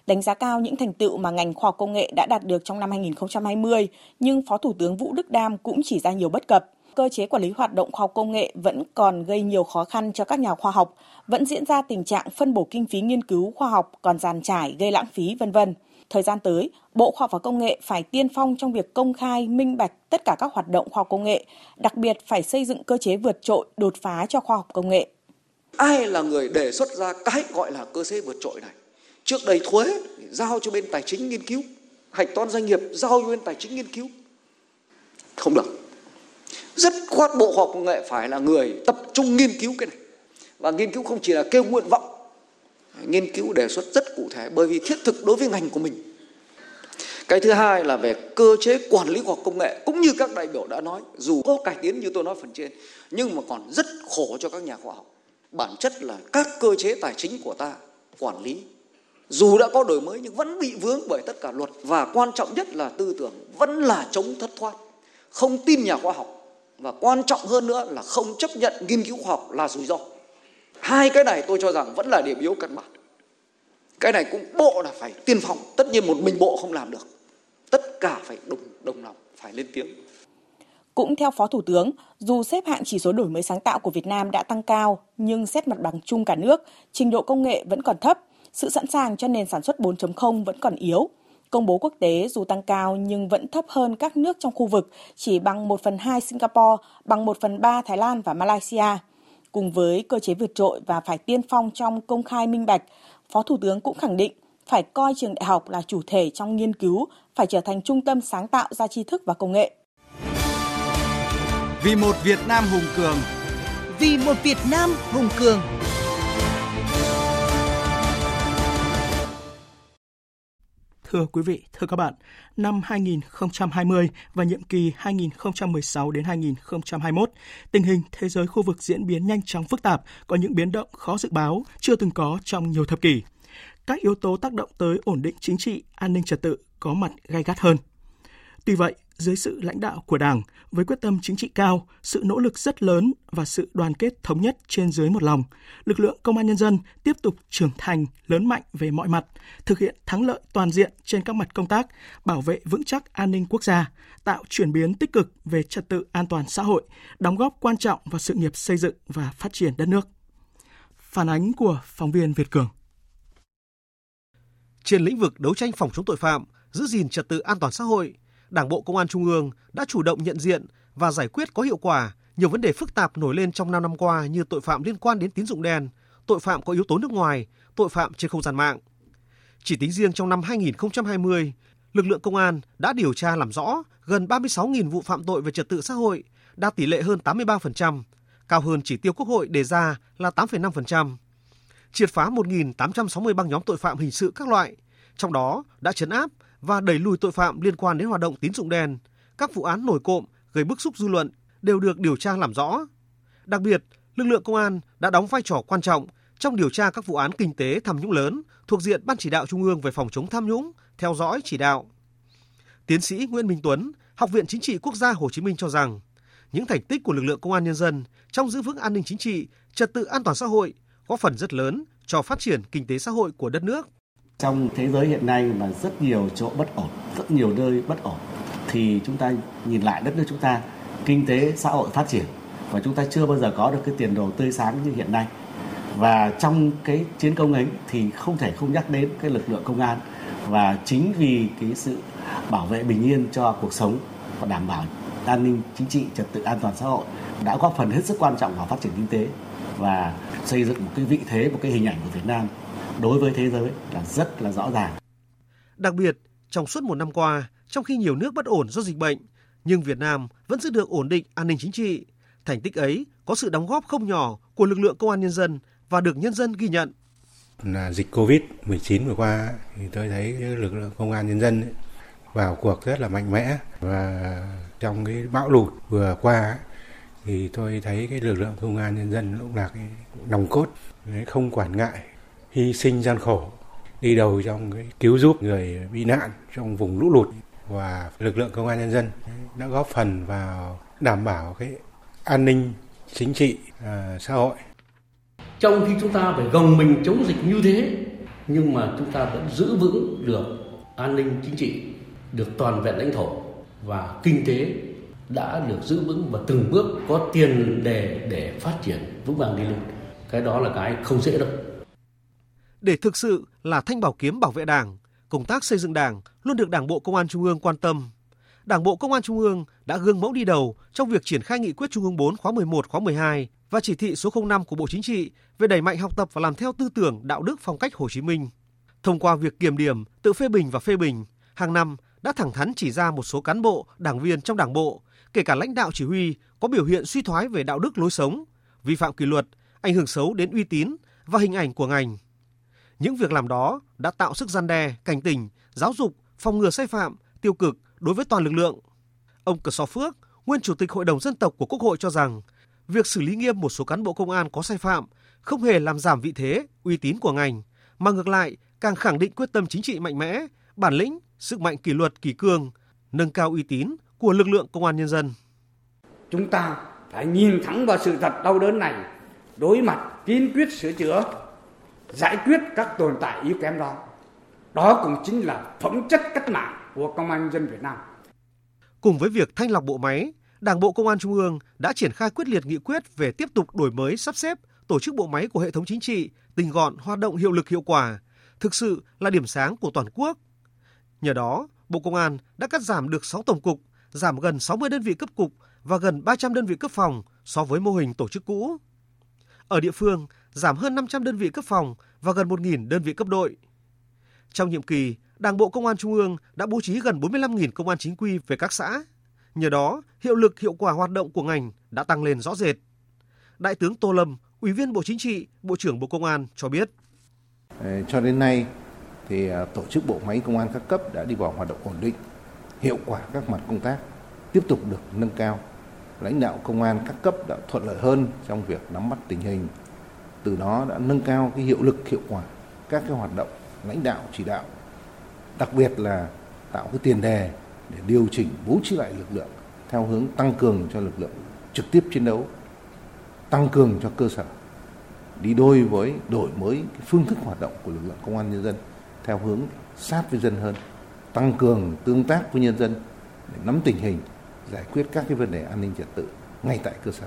Đánh giá cao những thành tựu mà ngành khoa học công nghệ đã đạt được trong năm 2020, nhưng Phó Thủ tướng Vũ Đức Đam cũng chỉ ra nhiều bất cập cơ chế quản lý hoạt động khoa học công nghệ vẫn còn gây nhiều khó khăn cho các nhà khoa học, vẫn diễn ra tình trạng phân bổ kinh phí nghiên cứu khoa học còn giàn trải gây lãng phí vân vân. Thời gian tới, Bộ Khoa học và Công nghệ phải tiên phong trong việc công khai, minh bạch tất cả các hoạt động khoa học công nghệ, đặc biệt phải xây dựng cơ chế vượt trội, đột phá cho khoa học công nghệ. Ai là người đề xuất ra cái gọi là cơ chế vượt trội này? Trước đây thuế giao cho bên tài chính nghiên cứu, hạch toán doanh nghiệp giao cho bên tài chính nghiên cứu. Không được. Rất khoát bộ khoa học công nghệ phải là người tập trung nghiên cứu cái này. Và nghiên cứu không chỉ là kêu nguyện vọng. Nghiên cứu đề xuất rất cụ thể bởi vì thiết thực đối với ngành của mình. Cái thứ hai là về cơ chế quản lý khoa học công nghệ cũng như các đại biểu đã nói dù có cải tiến như tôi nói phần trên nhưng mà còn rất khổ cho các nhà khoa học bản chất là các cơ chế tài chính của ta quản lý. Dù đã có đổi mới nhưng vẫn bị vướng bởi tất cả luật. Và quan trọng nhất là tư tưởng vẫn là chống thất thoát, không tin nhà khoa học. Và quan trọng hơn nữa là không chấp nhận nghiên cứu khoa học là rủi ro. Hai cái này tôi cho rằng vẫn là điểm yếu căn bản. Cái này cũng bộ là phải tiên phong. Tất nhiên một mình bộ không làm được. Tất cả phải đồng đồng lòng, phải lên tiếng cũng theo Phó Thủ tướng, dù xếp hạng chỉ số đổi mới sáng tạo của Việt Nam đã tăng cao, nhưng xét mặt bằng chung cả nước, trình độ công nghệ vẫn còn thấp, sự sẵn sàng cho nền sản xuất 4.0 vẫn còn yếu công bố quốc tế dù tăng cao nhưng vẫn thấp hơn các nước trong khu vực, chỉ bằng 1 phần 2 Singapore, bằng 1 phần 3 Thái Lan và Malaysia. Cùng với cơ chế vượt trội và phải tiên phong trong công khai minh bạch, Phó Thủ tướng cũng khẳng định phải coi trường đại học là chủ thể trong nghiên cứu, phải trở thành trung tâm sáng tạo ra tri thức và công nghệ. Vì một Việt Nam hùng cường. Vì một Việt Nam hùng cường. Thưa quý vị, thưa các bạn, năm 2020 và nhiệm kỳ 2016 đến 2021, tình hình thế giới khu vực diễn biến nhanh chóng phức tạp, có những biến động khó dự báo, chưa từng có trong nhiều thập kỷ. Các yếu tố tác động tới ổn định chính trị, an ninh trật tự có mặt gay gắt hơn. Tuy vậy, dưới sự lãnh đạo của Đảng, với quyết tâm chính trị cao, sự nỗ lực rất lớn và sự đoàn kết thống nhất trên dưới một lòng, lực lượng công an nhân dân tiếp tục trưởng thành, lớn mạnh về mọi mặt, thực hiện thắng lợi toàn diện trên các mặt công tác, bảo vệ vững chắc an ninh quốc gia, tạo chuyển biến tích cực về trật tự an toàn xã hội, đóng góp quan trọng vào sự nghiệp xây dựng và phát triển đất nước. Phản ánh của phóng viên Việt Cường. Trên lĩnh vực đấu tranh phòng chống tội phạm, giữ gìn trật tự an toàn xã hội, Đảng bộ Công an Trung ương đã chủ động nhận diện và giải quyết có hiệu quả nhiều vấn đề phức tạp nổi lên trong 5 năm qua như tội phạm liên quan đến tín dụng đen, tội phạm có yếu tố nước ngoài, tội phạm trên không gian mạng. Chỉ tính riêng trong năm 2020, lực lượng công an đã điều tra làm rõ gần 36.000 vụ phạm tội về trật tự xã hội, đạt tỷ lệ hơn 83%, cao hơn chỉ tiêu Quốc hội đề ra là 8,5%. Triệt phá 1.860 băng nhóm tội phạm hình sự các loại, trong đó đã chấn áp và đẩy lùi tội phạm liên quan đến hoạt động tín dụng đen, các vụ án nổi cộm gây bức xúc dư luận đều được điều tra làm rõ. Đặc biệt, lực lượng công an đã đóng vai trò quan trọng trong điều tra các vụ án kinh tế tham nhũng lớn thuộc diện Ban chỉ đạo Trung ương về phòng chống tham nhũng, theo dõi chỉ đạo. Tiến sĩ Nguyễn Minh Tuấn, Học viện Chính trị Quốc gia Hồ Chí Minh cho rằng, những thành tích của lực lượng công an nhân dân trong giữ vững an ninh chính trị, trật tự an toàn xã hội góp phần rất lớn cho phát triển kinh tế xã hội của đất nước. Trong thế giới hiện nay mà rất nhiều chỗ bất ổn, rất nhiều nơi bất ổn thì chúng ta nhìn lại đất nước chúng ta, kinh tế xã hội phát triển và chúng ta chưa bao giờ có được cái tiền đồ tươi sáng như hiện nay. Và trong cái chiến công ấy thì không thể không nhắc đến cái lực lượng công an và chính vì cái sự bảo vệ bình yên cho cuộc sống và đảm bảo an ninh chính trị trật tự an toàn xã hội đã góp phần hết sức quan trọng vào phát triển kinh tế và xây dựng một cái vị thế một cái hình ảnh của Việt Nam đối với thế giới là rất là rõ ràng. Đặc biệt, trong suốt một năm qua, trong khi nhiều nước bất ổn do dịch bệnh, nhưng Việt Nam vẫn giữ được ổn định an ninh chính trị. Thành tích ấy có sự đóng góp không nhỏ của lực lượng công an nhân dân và được nhân dân ghi nhận. Là dịch Covid-19 vừa qua thì tôi thấy lực lượng công an nhân dân vào cuộc rất là mạnh mẽ và trong cái bão lụt vừa qua thì tôi thấy cái lực lượng công an nhân dân cũng là cái nòng cốt không quản ngại hy sinh gian khổ đi đầu trong cái cứu giúp người bị nạn trong vùng lũ lụt. Và lực lượng công an nhân dân đã góp phần vào đảm bảo cái an ninh chính trị à, xã hội. Trong khi chúng ta phải gồng mình chống dịch như thế nhưng mà chúng ta vẫn giữ vững được an ninh chính trị được toàn vẹn lãnh thổ và kinh tế đã được giữ vững và từng bước có tiền đề để phát triển vững vàng đi lên. Cái đó là cái không dễ đâu để thực sự là thanh bảo kiếm bảo vệ Đảng, công tác xây dựng Đảng luôn được Đảng bộ Công an Trung ương quan tâm. Đảng bộ Công an Trung ương đã gương mẫu đi đầu trong việc triển khai nghị quyết Trung ương 4 khóa 11 khóa 12 và chỉ thị số 05 của Bộ Chính trị về đẩy mạnh học tập và làm theo tư tưởng đạo đức phong cách Hồ Chí Minh. Thông qua việc kiểm điểm, tự phê bình và phê bình, hàng năm đã thẳng thắn chỉ ra một số cán bộ, đảng viên trong Đảng bộ, kể cả lãnh đạo chỉ huy có biểu hiện suy thoái về đạo đức lối sống, vi phạm kỷ luật, ảnh hưởng xấu đến uy tín và hình ảnh của ngành. Những việc làm đó đã tạo sức gian đe, cảnh tỉnh, giáo dục, phòng ngừa sai phạm, tiêu cực đối với toàn lực lượng. Ông Cờ So Phước, nguyên chủ tịch Hội đồng dân tộc của Quốc hội cho rằng, việc xử lý nghiêm một số cán bộ công an có sai phạm không hề làm giảm vị thế, uy tín của ngành, mà ngược lại càng khẳng định quyết tâm chính trị mạnh mẽ, bản lĩnh, sức mạnh kỷ luật kỷ cương, nâng cao uy tín của lực lượng công an nhân dân. Chúng ta phải nhìn thẳng vào sự thật đau đớn này, đối mặt kiên quyết sửa chữa, giải quyết các tồn tại yếu kém đó. Đó cũng chính là phẩm chất cách mạng của công an dân Việt Nam. Cùng với việc thanh lọc bộ máy, Đảng bộ Công an Trung ương đã triển khai quyết liệt nghị quyết về tiếp tục đổi mới sắp xếp tổ chức bộ máy của hệ thống chính trị, tinh gọn, hoạt động hiệu lực hiệu quả, thực sự là điểm sáng của toàn quốc. Nhờ đó, Bộ Công an đã cắt giảm được 6 tổng cục, giảm gần 60 đơn vị cấp cục và gần 300 đơn vị cấp phòng so với mô hình tổ chức cũ. Ở địa phương, giảm hơn 500 đơn vị cấp phòng và gần 1.000 đơn vị cấp đội. Trong nhiệm kỳ, Đảng bộ Công an Trung ương đã bố trí gần 45.000 công an chính quy về các xã. Nhờ đó, hiệu lực hiệu quả hoạt động của ngành đã tăng lên rõ rệt. Đại tướng Tô Lâm, Ủy viên Bộ Chính trị, Bộ trưởng Bộ Công an cho biết. Ờ, cho đến nay, thì ờ, tổ chức bộ máy công an các cấp đã đi vào hoạt động ổn định, hiệu quả các mặt công tác tiếp tục được nâng cao. Lãnh đạo công an các cấp đã thuận lợi hơn trong việc nắm bắt tình hình, từ đó đã nâng cao cái hiệu lực, hiệu quả các cái hoạt động lãnh đạo, chỉ đạo, đặc biệt là tạo cái tiền đề để điều chỉnh, bố trí lại lực lượng theo hướng tăng cường cho lực lượng trực tiếp chiến đấu, tăng cường cho cơ sở đi đôi với đổi mới cái phương thức hoạt động của lực lượng công an nhân dân theo hướng sát với dân hơn, tăng cường tương tác với nhân dân để nắm tình hình, giải quyết các cái vấn đề an ninh trật tự ngay tại cơ sở.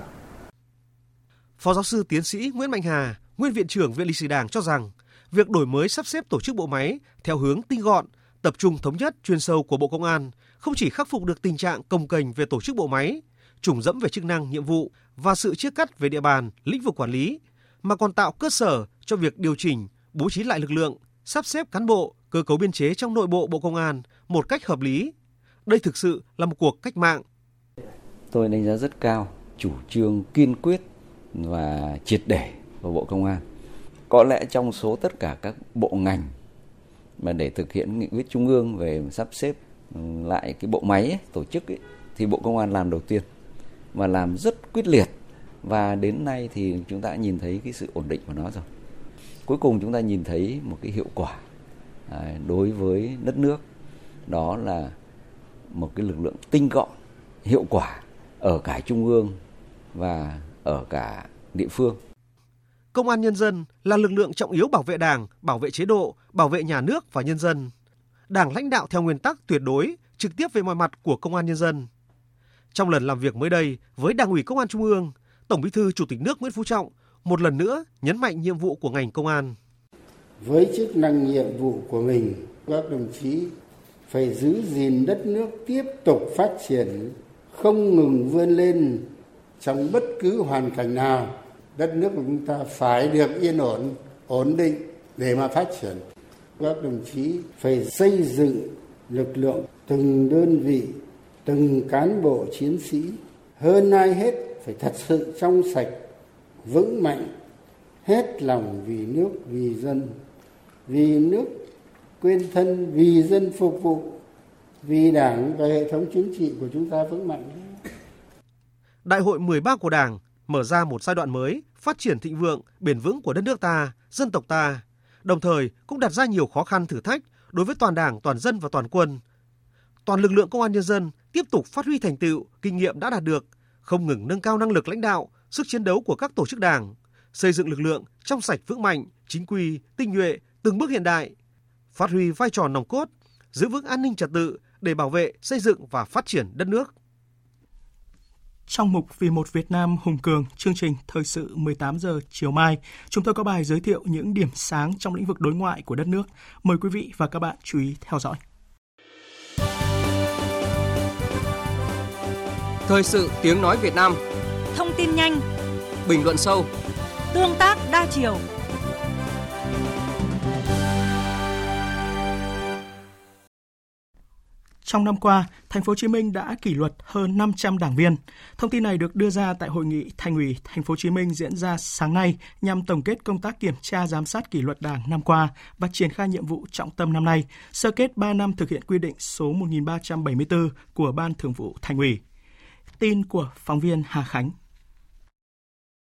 Phó giáo sư tiến sĩ Nguyễn Mạnh Hà, nguyên viện trưởng Viện Lịch sử Đảng cho rằng, việc đổi mới sắp xếp tổ chức bộ máy theo hướng tinh gọn, tập trung thống nhất chuyên sâu của Bộ Công an không chỉ khắc phục được tình trạng công kềnh về tổ chức bộ máy, trùng dẫm về chức năng, nhiệm vụ và sự chia cắt về địa bàn, lĩnh vực quản lý, mà còn tạo cơ sở cho việc điều chỉnh, bố trí lại lực lượng, sắp xếp cán bộ, cơ cấu biên chế trong nội bộ Bộ Công an một cách hợp lý. Đây thực sự là một cuộc cách mạng. Tôi đánh giá rất cao chủ trương kiên quyết và triệt để của Bộ Công an. Có lẽ trong số tất cả các bộ ngành mà để thực hiện nghị quyết trung ương về sắp xếp ừ, lại cái bộ máy ấy, tổ chức ấy, thì Bộ Công an làm đầu tiên và làm rất quyết liệt và đến nay thì chúng ta nhìn thấy cái sự ổn định của nó rồi. Cuối cùng chúng ta nhìn thấy một cái hiệu quả à, đối với đất nước đó là một cái lực lượng tinh gọn, hiệu quả ở cả trung ương và ở cả địa phương. Công an nhân dân là lực lượng trọng yếu bảo vệ Đảng, bảo vệ chế độ, bảo vệ nhà nước và nhân dân. Đảng lãnh đạo theo nguyên tắc tuyệt đối, trực tiếp về mọi mặt của công an nhân dân. Trong lần làm việc mới đây với Đảng ủy Công an Trung ương, Tổng Bí thư Chủ tịch nước Nguyễn Phú Trọng một lần nữa nhấn mạnh nhiệm vụ của ngành công an. Với chức năng nhiệm vụ của mình, các đồng chí phải giữ gìn đất nước tiếp tục phát triển, không ngừng vươn lên trong bất cứ hoàn cảnh nào. Đất nước của chúng ta phải được yên ổn, ổn định để mà phát triển. Các đồng chí phải xây dựng lực lượng từng đơn vị, từng cán bộ chiến sĩ hơn ai hết phải thật sự trong sạch, vững mạnh, hết lòng vì nước, vì dân, vì nước quên thân, vì dân phục vụ, vì đảng và hệ thống chính trị của chúng ta vững mạnh. Đại hội 13 của Đảng mở ra một giai đoạn mới, phát triển thịnh vượng, bền vững của đất nước ta, dân tộc ta, đồng thời cũng đặt ra nhiều khó khăn thử thách đối với toàn Đảng, toàn dân và toàn quân. Toàn lực lượng công an nhân dân tiếp tục phát huy thành tựu, kinh nghiệm đã đạt được, không ngừng nâng cao năng lực lãnh đạo, sức chiến đấu của các tổ chức đảng, xây dựng lực lượng trong sạch vững mạnh, chính quy, tinh nhuệ, từng bước hiện đại, phát huy vai trò nòng cốt, giữ vững an ninh trật tự để bảo vệ, xây dựng và phát triển đất nước. Trong mục Vì một Việt Nam hùng cường, chương trình Thời sự 18 giờ chiều mai, chúng tôi có bài giới thiệu những điểm sáng trong lĩnh vực đối ngoại của đất nước. Mời quý vị và các bạn chú ý theo dõi. Thời sự tiếng nói Việt Nam Thông tin nhanh Bình luận sâu Tương tác đa chiều Trong năm qua, thành phố Hồ Chí Minh đã kỷ luật hơn 500 đảng viên. Thông tin này được đưa ra tại hội nghị Thành ủy Thành phố Hồ Chí Minh diễn ra sáng nay nhằm tổng kết công tác kiểm tra giám sát kỷ luật Đảng năm qua và triển khai nhiệm vụ trọng tâm năm nay, sơ kết 3 năm thực hiện quy định số 1374 của Ban Thường vụ Thành ủy. Tin của phóng viên Hà Khánh.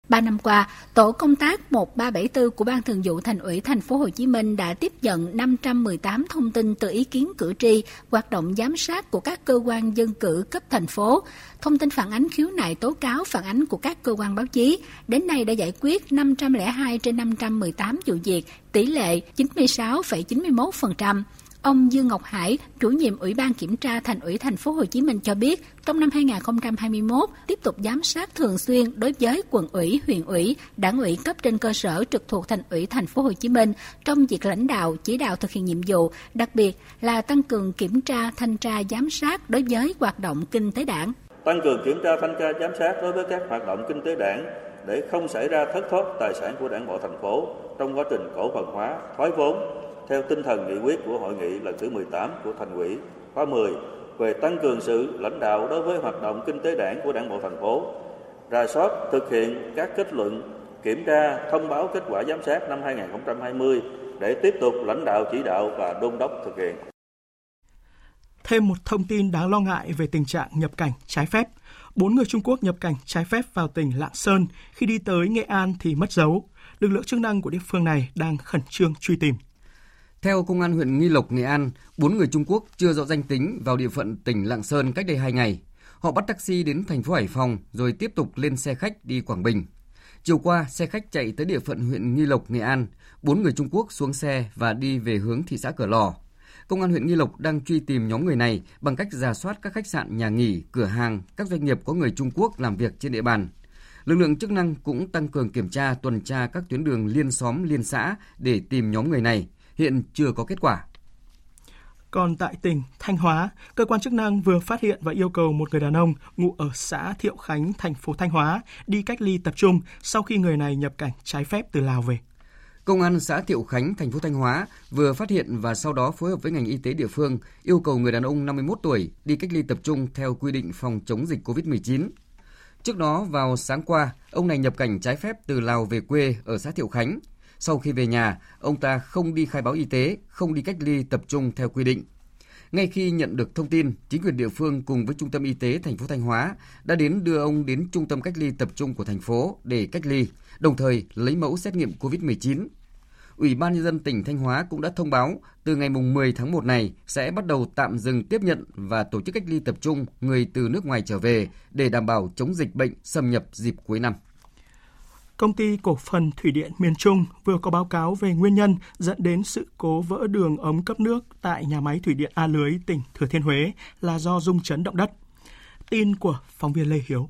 Ba năm qua, tổ công tác 1374 của Ban Thường vụ Thành ủy Thành phố Hồ Chí Minh đã tiếp nhận 518 thông tin từ ý kiến cử tri, hoạt động giám sát của các cơ quan dân cử cấp thành phố, thông tin phản ánh khiếu nại tố cáo phản ánh của các cơ quan báo chí. Đến nay đã giải quyết 502 trên 518 vụ việc, tỷ lệ 96,91%. Ông Dương Ngọc Hải, chủ nhiệm Ủy ban Kiểm tra Thành ủy Thành phố Hồ Chí Minh cho biết, trong năm 2021 tiếp tục giám sát thường xuyên đối với quận ủy, huyện ủy, đảng ủy cấp trên cơ sở trực thuộc Thành ủy Thành phố Hồ Chí Minh trong việc lãnh đạo, chỉ đạo thực hiện nhiệm vụ, đặc biệt là tăng cường kiểm tra, thanh tra, giám sát đối với hoạt động kinh tế đảng. Tăng cường kiểm tra, thanh tra, giám sát đối với các hoạt động kinh tế đảng để không xảy ra thất thoát tài sản của đảng bộ thành phố trong quá trình cổ phần hóa, thoái vốn, theo tinh thần nghị quyết của hội nghị lần thứ 18 của Thành ủy khóa 10 về tăng cường sự lãnh đạo đối với hoạt động kinh tế đảng của Đảng bộ thành phố, rà soát thực hiện các kết luận, kiểm tra, thông báo kết quả giám sát năm 2020 để tiếp tục lãnh đạo chỉ đạo và đôn đốc thực hiện. Thêm một thông tin đáng lo ngại về tình trạng nhập cảnh trái phép. Bốn người Trung Quốc nhập cảnh trái phép vào tỉnh Lạng Sơn khi đi tới Nghệ An thì mất dấu. Lực lượng chức năng của địa phương này đang khẩn trương truy tìm. Theo Công an huyện Nghi Lộc, Nghệ An, bốn người Trung Quốc chưa rõ danh tính vào địa phận tỉnh Lạng Sơn cách đây 2 ngày. Họ bắt taxi đến thành phố Hải Phòng rồi tiếp tục lên xe khách đi Quảng Bình. Chiều qua, xe khách chạy tới địa phận huyện Nghi Lộc, Nghệ An. Bốn người Trung Quốc xuống xe và đi về hướng thị xã Cửa Lò. Công an huyện Nghi Lộc đang truy tìm nhóm người này bằng cách giả soát các khách sạn, nhà nghỉ, cửa hàng, các doanh nghiệp có người Trung Quốc làm việc trên địa bàn. Lực lượng chức năng cũng tăng cường kiểm tra, tuần tra các tuyến đường liên xóm, liên xã để tìm nhóm người này hiện chưa có kết quả. Còn tại tỉnh Thanh Hóa, cơ quan chức năng vừa phát hiện và yêu cầu một người đàn ông ngụ ở xã Thiệu Khánh, thành phố Thanh Hóa đi cách ly tập trung sau khi người này nhập cảnh trái phép từ Lào về. Công an xã Thiệu Khánh, thành phố Thanh Hóa vừa phát hiện và sau đó phối hợp với ngành y tế địa phương yêu cầu người đàn ông 51 tuổi đi cách ly tập trung theo quy định phòng chống dịch COVID-19. Trước đó vào sáng qua, ông này nhập cảnh trái phép từ Lào về quê ở xã Thiệu Khánh. Sau khi về nhà, ông ta không đi khai báo y tế, không đi cách ly tập trung theo quy định. Ngay khi nhận được thông tin, chính quyền địa phương cùng với Trung tâm Y tế thành phố Thanh Hóa đã đến đưa ông đến trung tâm cách ly tập trung của thành phố để cách ly, đồng thời lấy mẫu xét nghiệm COVID-19. Ủy ban nhân dân tỉnh Thanh Hóa cũng đã thông báo từ ngày 10 tháng 1 này sẽ bắt đầu tạm dừng tiếp nhận và tổ chức cách ly tập trung người từ nước ngoài trở về để đảm bảo chống dịch bệnh xâm nhập dịp cuối năm. Công ty cổ phần Thủy điện miền Trung vừa có báo cáo về nguyên nhân dẫn đến sự cố vỡ đường ống cấp nước tại nhà máy thủy điện A Lưới, tỉnh Thừa Thiên Huế là do rung chấn động đất. Tin của phóng viên Lê Hiếu.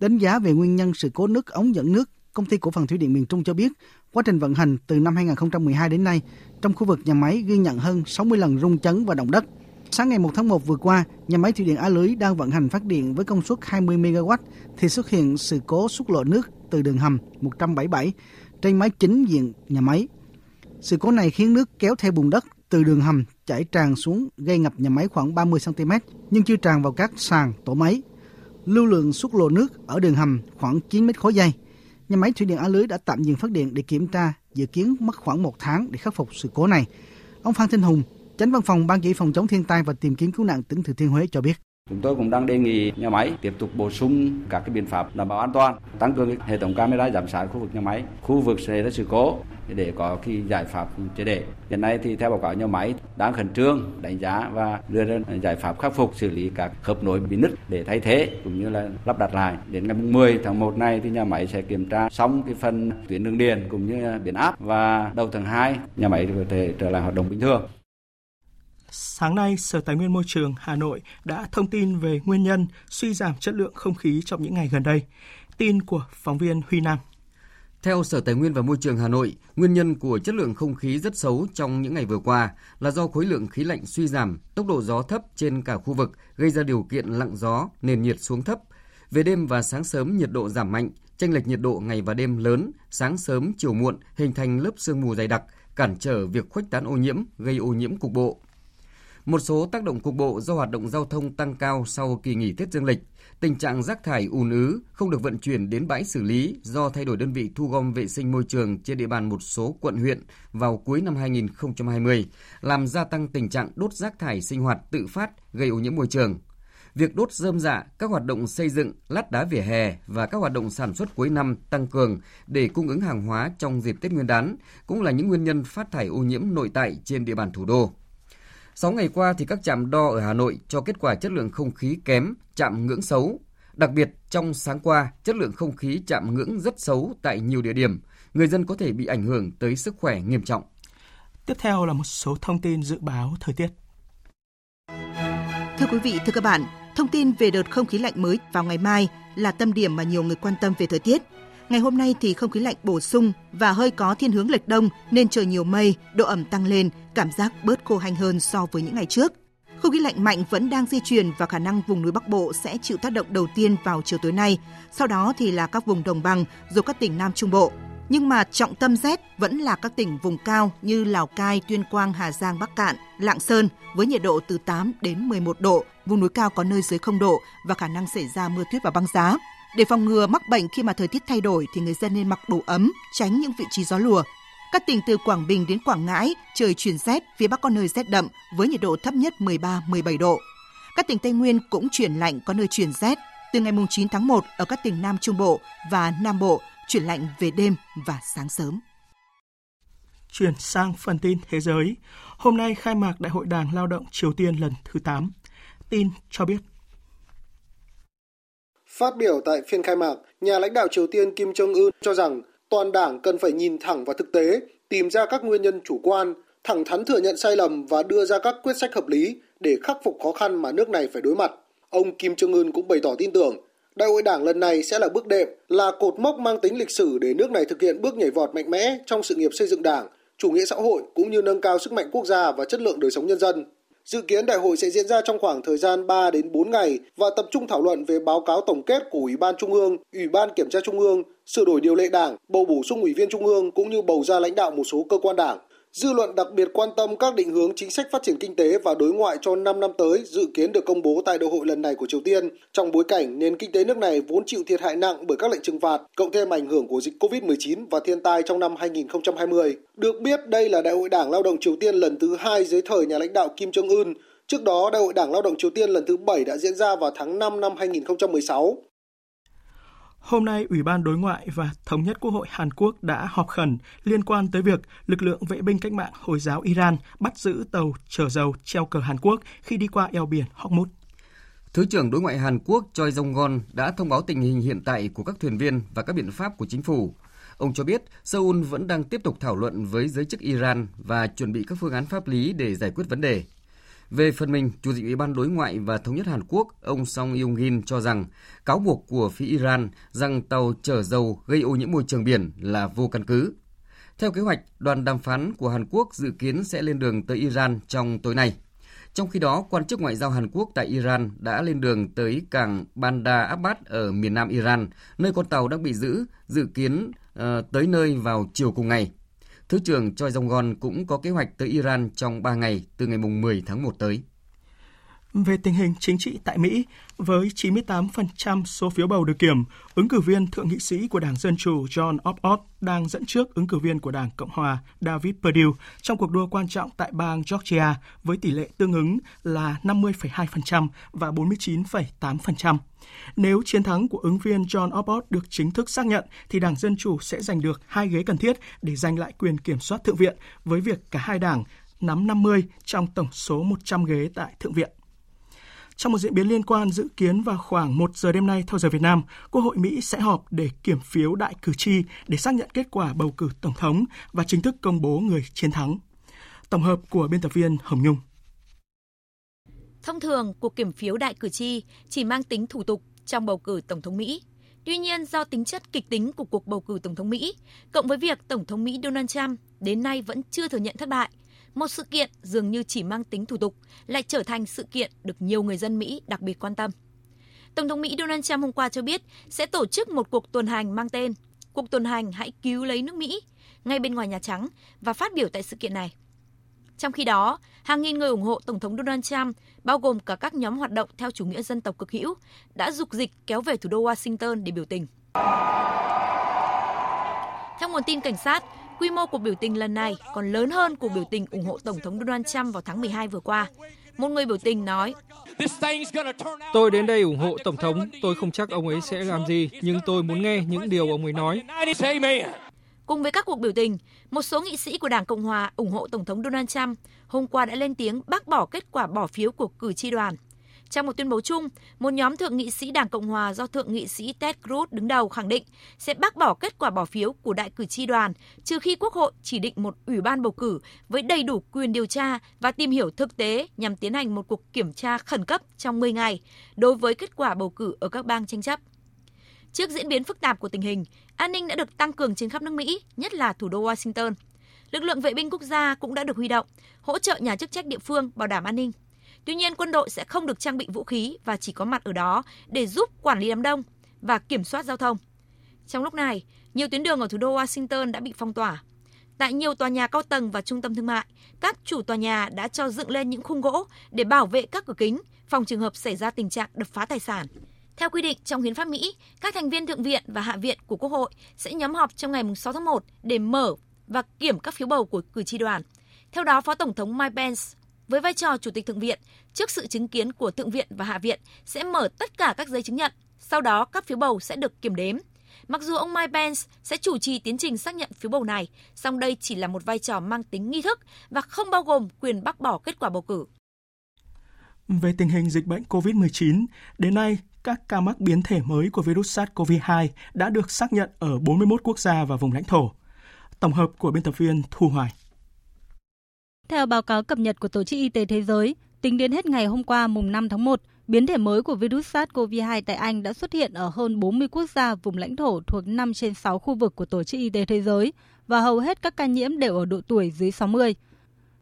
Đánh giá về nguyên nhân sự cố nước ống dẫn nước, công ty cổ phần thủy điện miền Trung cho biết, quá trình vận hành từ năm 2012 đến nay, trong khu vực nhà máy ghi nhận hơn 60 lần rung chấn và động đất. Sáng ngày 1 tháng 1 vừa qua, nhà máy thủy điện A Lưới đang vận hành phát điện với công suất 20 MW thì xuất hiện sự cố xúc lộ nước từ đường hầm 177 trên mái chính diện nhà máy. Sự cố này khiến nước kéo theo bùn đất từ đường hầm chảy tràn xuống gây ngập nhà máy khoảng 30 cm nhưng chưa tràn vào các sàn tổ máy. Lưu lượng xuất lộ nước ở đường hầm khoảng 9 mét khối giây. Nhà máy thủy điện A Lưới đã tạm dừng phát điện để kiểm tra, dự kiến mất khoảng một tháng để khắc phục sự cố này. Ông Phan Thanh Hùng, Chánh văn phòng Ban chỉ phòng chống thiên tai và tìm kiếm cứu nạn tỉnh Thừa Thiên Huế cho biết. Chúng tôi cũng đang đề nghị nhà máy tiếp tục bổ sung các cái biện pháp đảm bảo an toàn, tăng cường hệ thống camera giám sát khu vực nhà máy, khu vực xảy ra sự cố để có cái giải pháp chế để. Hiện nay thì theo báo cáo nhà máy đang khẩn trương đánh giá và đưa ra giải pháp khắc phục xử lý các khớp nối bị nứt để thay thế cũng như là lắp đặt lại. Đến ngày 10 tháng 1 này thì nhà máy sẽ kiểm tra xong cái phần tuyến đường điện cũng như biến áp và đầu tháng 2 nhà máy có thể trở lại hoạt động bình thường. Sáng nay, Sở Tài nguyên Môi trường Hà Nội đã thông tin về nguyên nhân suy giảm chất lượng không khí trong những ngày gần đây. Tin của phóng viên Huy Nam. Theo Sở Tài nguyên và Môi trường Hà Nội, nguyên nhân của chất lượng không khí rất xấu trong những ngày vừa qua là do khối lượng khí lạnh suy giảm, tốc độ gió thấp trên cả khu vực gây ra điều kiện lặng gió, nền nhiệt xuống thấp. Về đêm và sáng sớm nhiệt độ giảm mạnh, chênh lệch nhiệt độ ngày và đêm lớn, sáng sớm chiều muộn hình thành lớp sương mù dày đặc, cản trở việc khuếch tán ô nhiễm, gây ô nhiễm cục bộ. Một số tác động cục bộ do hoạt động giao thông tăng cao sau kỳ nghỉ Tết Dương lịch, tình trạng rác thải ùn ứ không được vận chuyển đến bãi xử lý do thay đổi đơn vị thu gom vệ sinh môi trường trên địa bàn một số quận huyện vào cuối năm 2020, làm gia tăng tình trạng đốt rác thải sinh hoạt tự phát gây ô nhiễm môi trường. Việc đốt rơm dạ, các hoạt động xây dựng, lát đá vỉa hè và các hoạt động sản xuất cuối năm tăng cường để cung ứng hàng hóa trong dịp Tết Nguyên đán cũng là những nguyên nhân phát thải ô nhiễm nội tại trên địa bàn thủ đô. 6 ngày qua thì các trạm đo ở Hà Nội cho kết quả chất lượng không khí kém, chạm ngưỡng xấu. Đặc biệt trong sáng qua, chất lượng không khí chạm ngưỡng rất xấu tại nhiều địa điểm, người dân có thể bị ảnh hưởng tới sức khỏe nghiêm trọng. Tiếp theo là một số thông tin dự báo thời tiết. Thưa quý vị, thưa các bạn, thông tin về đợt không khí lạnh mới vào ngày mai là tâm điểm mà nhiều người quan tâm về thời tiết. Ngày hôm nay thì không khí lạnh bổ sung và hơi có thiên hướng lệch đông nên trời nhiều mây, độ ẩm tăng lên, cảm giác bớt khô hanh hơn so với những ngày trước. Không khí lạnh mạnh vẫn đang di chuyển và khả năng vùng núi Bắc Bộ sẽ chịu tác động đầu tiên vào chiều tối nay, sau đó thì là các vùng đồng bằng rồi các tỉnh Nam Trung Bộ. Nhưng mà trọng tâm rét vẫn là các tỉnh vùng cao như Lào Cai, Tuyên Quang, Hà Giang, Bắc Cạn, Lạng Sơn với nhiệt độ từ 8 đến 11 độ, vùng núi cao có nơi dưới 0 độ và khả năng xảy ra mưa tuyết và băng giá. Để phòng ngừa mắc bệnh khi mà thời tiết thay đổi thì người dân nên mặc đủ ấm, tránh những vị trí gió lùa. Các tỉnh từ Quảng Bình đến Quảng Ngãi trời chuyển rét, phía Bắc có nơi rét đậm với nhiệt độ thấp nhất 13-17 độ. Các tỉnh Tây Nguyên cũng chuyển lạnh có nơi chuyển rét. Từ ngày 9 tháng 1 ở các tỉnh Nam Trung Bộ và Nam Bộ chuyển lạnh về đêm và sáng sớm. Chuyển sang phần tin thế giới. Hôm nay khai mạc Đại hội Đảng Lao động Triều Tiên lần thứ 8. Tin cho biết Phát biểu tại phiên khai mạc, nhà lãnh đạo Triều Tiên Kim Jong-un cho rằng toàn đảng cần phải nhìn thẳng vào thực tế, tìm ra các nguyên nhân chủ quan, thẳng thắn thừa nhận sai lầm và đưa ra các quyết sách hợp lý để khắc phục khó khăn mà nước này phải đối mặt. Ông Kim Jong-un cũng bày tỏ tin tưởng Đại hội đảng lần này sẽ là bước đệm, là cột mốc mang tính lịch sử để nước này thực hiện bước nhảy vọt mạnh mẽ trong sự nghiệp xây dựng đảng, chủ nghĩa xã hội cũng như nâng cao sức mạnh quốc gia và chất lượng đời sống nhân dân. Dự kiến đại hội sẽ diễn ra trong khoảng thời gian 3 đến 4 ngày và tập trung thảo luận về báo cáo tổng kết của Ủy ban Trung ương, Ủy ban Kiểm tra Trung ương, sửa đổi điều lệ đảng, bầu bổ sung ủy viên Trung ương cũng như bầu ra lãnh đạo một số cơ quan đảng. Dư luận đặc biệt quan tâm các định hướng chính sách phát triển kinh tế và đối ngoại cho 5 năm tới dự kiến được công bố tại đại hội lần này của Triều Tiên trong bối cảnh nền kinh tế nước này vốn chịu thiệt hại nặng bởi các lệnh trừng phạt, cộng thêm ảnh hưởng của dịch COVID-19 và thiên tai trong năm 2020. Được biết đây là Đại hội Đảng Lao động Triều Tiên lần thứ hai dưới thời nhà lãnh đạo Kim Jong-un Trước đó, Đại hội Đảng Lao động Triều Tiên lần thứ 7 đã diễn ra vào tháng 5 năm 2016. Hôm nay, Ủy ban Đối ngoại và Thống nhất Quốc hội Hàn Quốc đã họp khẩn liên quan tới việc lực lượng vệ binh cách mạng Hồi giáo Iran bắt giữ tàu chở dầu treo cờ Hàn Quốc khi đi qua eo biển Hormuz. Thứ trưởng Đối ngoại Hàn Quốc Choi Jong-gon đã thông báo tình hình hiện tại của các thuyền viên và các biện pháp của chính phủ. Ông cho biết Seoul vẫn đang tiếp tục thảo luận với giới chức Iran và chuẩn bị các phương án pháp lý để giải quyết vấn đề. Về phần mình, Chủ tịch Ủy ban Đối ngoại và Thống nhất Hàn Quốc, ông Song Yong-gin cho rằng cáo buộc của phía Iran rằng tàu chở dầu gây ô nhiễm môi trường biển là vô căn cứ. Theo kế hoạch, đoàn đàm phán của Hàn Quốc dự kiến sẽ lên đường tới Iran trong tối nay. Trong khi đó, quan chức ngoại giao Hàn Quốc tại Iran đã lên đường tới cảng Bandar Abbas ở miền nam Iran, nơi con tàu đang bị giữ, dự kiến uh, tới nơi vào chiều cùng ngày. Thứ trưởng Choi Jong-gon cũng có kế hoạch tới Iran trong 3 ngày từ ngày 10 tháng 1 tới. Về tình hình chính trị tại Mỹ, với 98% số phiếu bầu được kiểm, ứng cử viên thượng nghị sĩ của Đảng Dân Chủ John Abbott đang dẫn trước ứng cử viên của Đảng Cộng Hòa David Perdue trong cuộc đua quan trọng tại bang Georgia với tỷ lệ tương ứng là 50,2% và 49,8%. Nếu chiến thắng của ứng viên John Abbott được chính thức xác nhận, thì Đảng Dân Chủ sẽ giành được hai ghế cần thiết để giành lại quyền kiểm soát Thượng viện, với việc cả hai đảng nắm 50 trong tổng số 100 ghế tại Thượng viện. Trong một diễn biến liên quan, dự kiến vào khoảng 1 giờ đêm nay theo giờ Việt Nam, Quốc hội Mỹ sẽ họp để kiểm phiếu đại cử tri để xác nhận kết quả bầu cử Tổng thống và chính thức công bố người chiến thắng. Tổng hợp của biên tập viên Hồng Nhung. Thông thường, cuộc kiểm phiếu đại cử tri chỉ mang tính thủ tục trong bầu cử Tổng thống Mỹ. Tuy nhiên, do tính chất kịch tính của cuộc bầu cử Tổng thống Mỹ, cộng với việc Tổng thống Mỹ Donald Trump đến nay vẫn chưa thừa nhận thất bại, một sự kiện dường như chỉ mang tính thủ tục lại trở thành sự kiện được nhiều người dân Mỹ đặc biệt quan tâm. Tổng thống Mỹ Donald Trump hôm qua cho biết sẽ tổ chức một cuộc tuần hành mang tên Cuộc tuần hành Hãy cứu lấy nước Mỹ ngay bên ngoài Nhà Trắng và phát biểu tại sự kiện này. Trong khi đó, hàng nghìn người ủng hộ Tổng thống Donald Trump, bao gồm cả các nhóm hoạt động theo chủ nghĩa dân tộc cực hữu, đã dục dịch kéo về thủ đô Washington để biểu tình. Theo nguồn tin cảnh sát, quy mô cuộc biểu tình lần này còn lớn hơn cuộc biểu tình ủng hộ Tổng thống Donald Trump vào tháng 12 vừa qua. Một người biểu tình nói, Tôi đến đây ủng hộ Tổng thống, tôi không chắc ông ấy sẽ làm gì, nhưng tôi muốn nghe những điều ông ấy nói. Cùng với các cuộc biểu tình, một số nghị sĩ của Đảng Cộng Hòa ủng hộ Tổng thống Donald Trump hôm qua đã lên tiếng bác bỏ kết quả bỏ phiếu của cử tri đoàn. Trong một tuyên bố chung, một nhóm thượng nghị sĩ Đảng Cộng Hòa do thượng nghị sĩ Ted Cruz đứng đầu khẳng định sẽ bác bỏ kết quả bỏ phiếu của đại cử tri đoàn trừ khi Quốc hội chỉ định một ủy ban bầu cử với đầy đủ quyền điều tra và tìm hiểu thực tế nhằm tiến hành một cuộc kiểm tra khẩn cấp trong 10 ngày đối với kết quả bầu cử ở các bang tranh chấp. Trước diễn biến phức tạp của tình hình, an ninh đã được tăng cường trên khắp nước Mỹ, nhất là thủ đô Washington. Lực lượng vệ binh quốc gia cũng đã được huy động, hỗ trợ nhà chức trách địa phương bảo đảm an ninh. Tuy nhiên, quân đội sẽ không được trang bị vũ khí và chỉ có mặt ở đó để giúp quản lý đám đông và kiểm soát giao thông. Trong lúc này, nhiều tuyến đường ở thủ đô Washington đã bị phong tỏa. Tại nhiều tòa nhà cao tầng và trung tâm thương mại, các chủ tòa nhà đã cho dựng lên những khung gỗ để bảo vệ các cửa kính, phòng trường hợp xảy ra tình trạng đập phá tài sản. Theo quy định trong hiến pháp Mỹ, các thành viên Thượng viện và Hạ viện của Quốc hội sẽ nhóm họp trong ngày 6 tháng 1 để mở và kiểm các phiếu bầu của cử tri đoàn. Theo đó, Phó Tổng thống Mike Pence với vai trò Chủ tịch Thượng viện, trước sự chứng kiến của Thượng viện và Hạ viện sẽ mở tất cả các giấy chứng nhận, sau đó các phiếu bầu sẽ được kiểm đếm. Mặc dù ông Mike Pence sẽ chủ trì tiến trình xác nhận phiếu bầu này, song đây chỉ là một vai trò mang tính nghi thức và không bao gồm quyền bác bỏ kết quả bầu cử. Về tình hình dịch bệnh COVID-19, đến nay, các ca mắc biến thể mới của virus SARS-CoV-2 đã được xác nhận ở 41 quốc gia và vùng lãnh thổ. Tổng hợp của biên tập viên Thu Hoài. Theo báo cáo cập nhật của Tổ chức Y tế Thế giới, tính đến hết ngày hôm qua mùng 5 tháng 1, biến thể mới của virus SARS-CoV-2 tại Anh đã xuất hiện ở hơn 40 quốc gia vùng lãnh thổ thuộc 5 trên 6 khu vực của Tổ chức Y tế Thế giới và hầu hết các ca nhiễm đều ở độ tuổi dưới 60.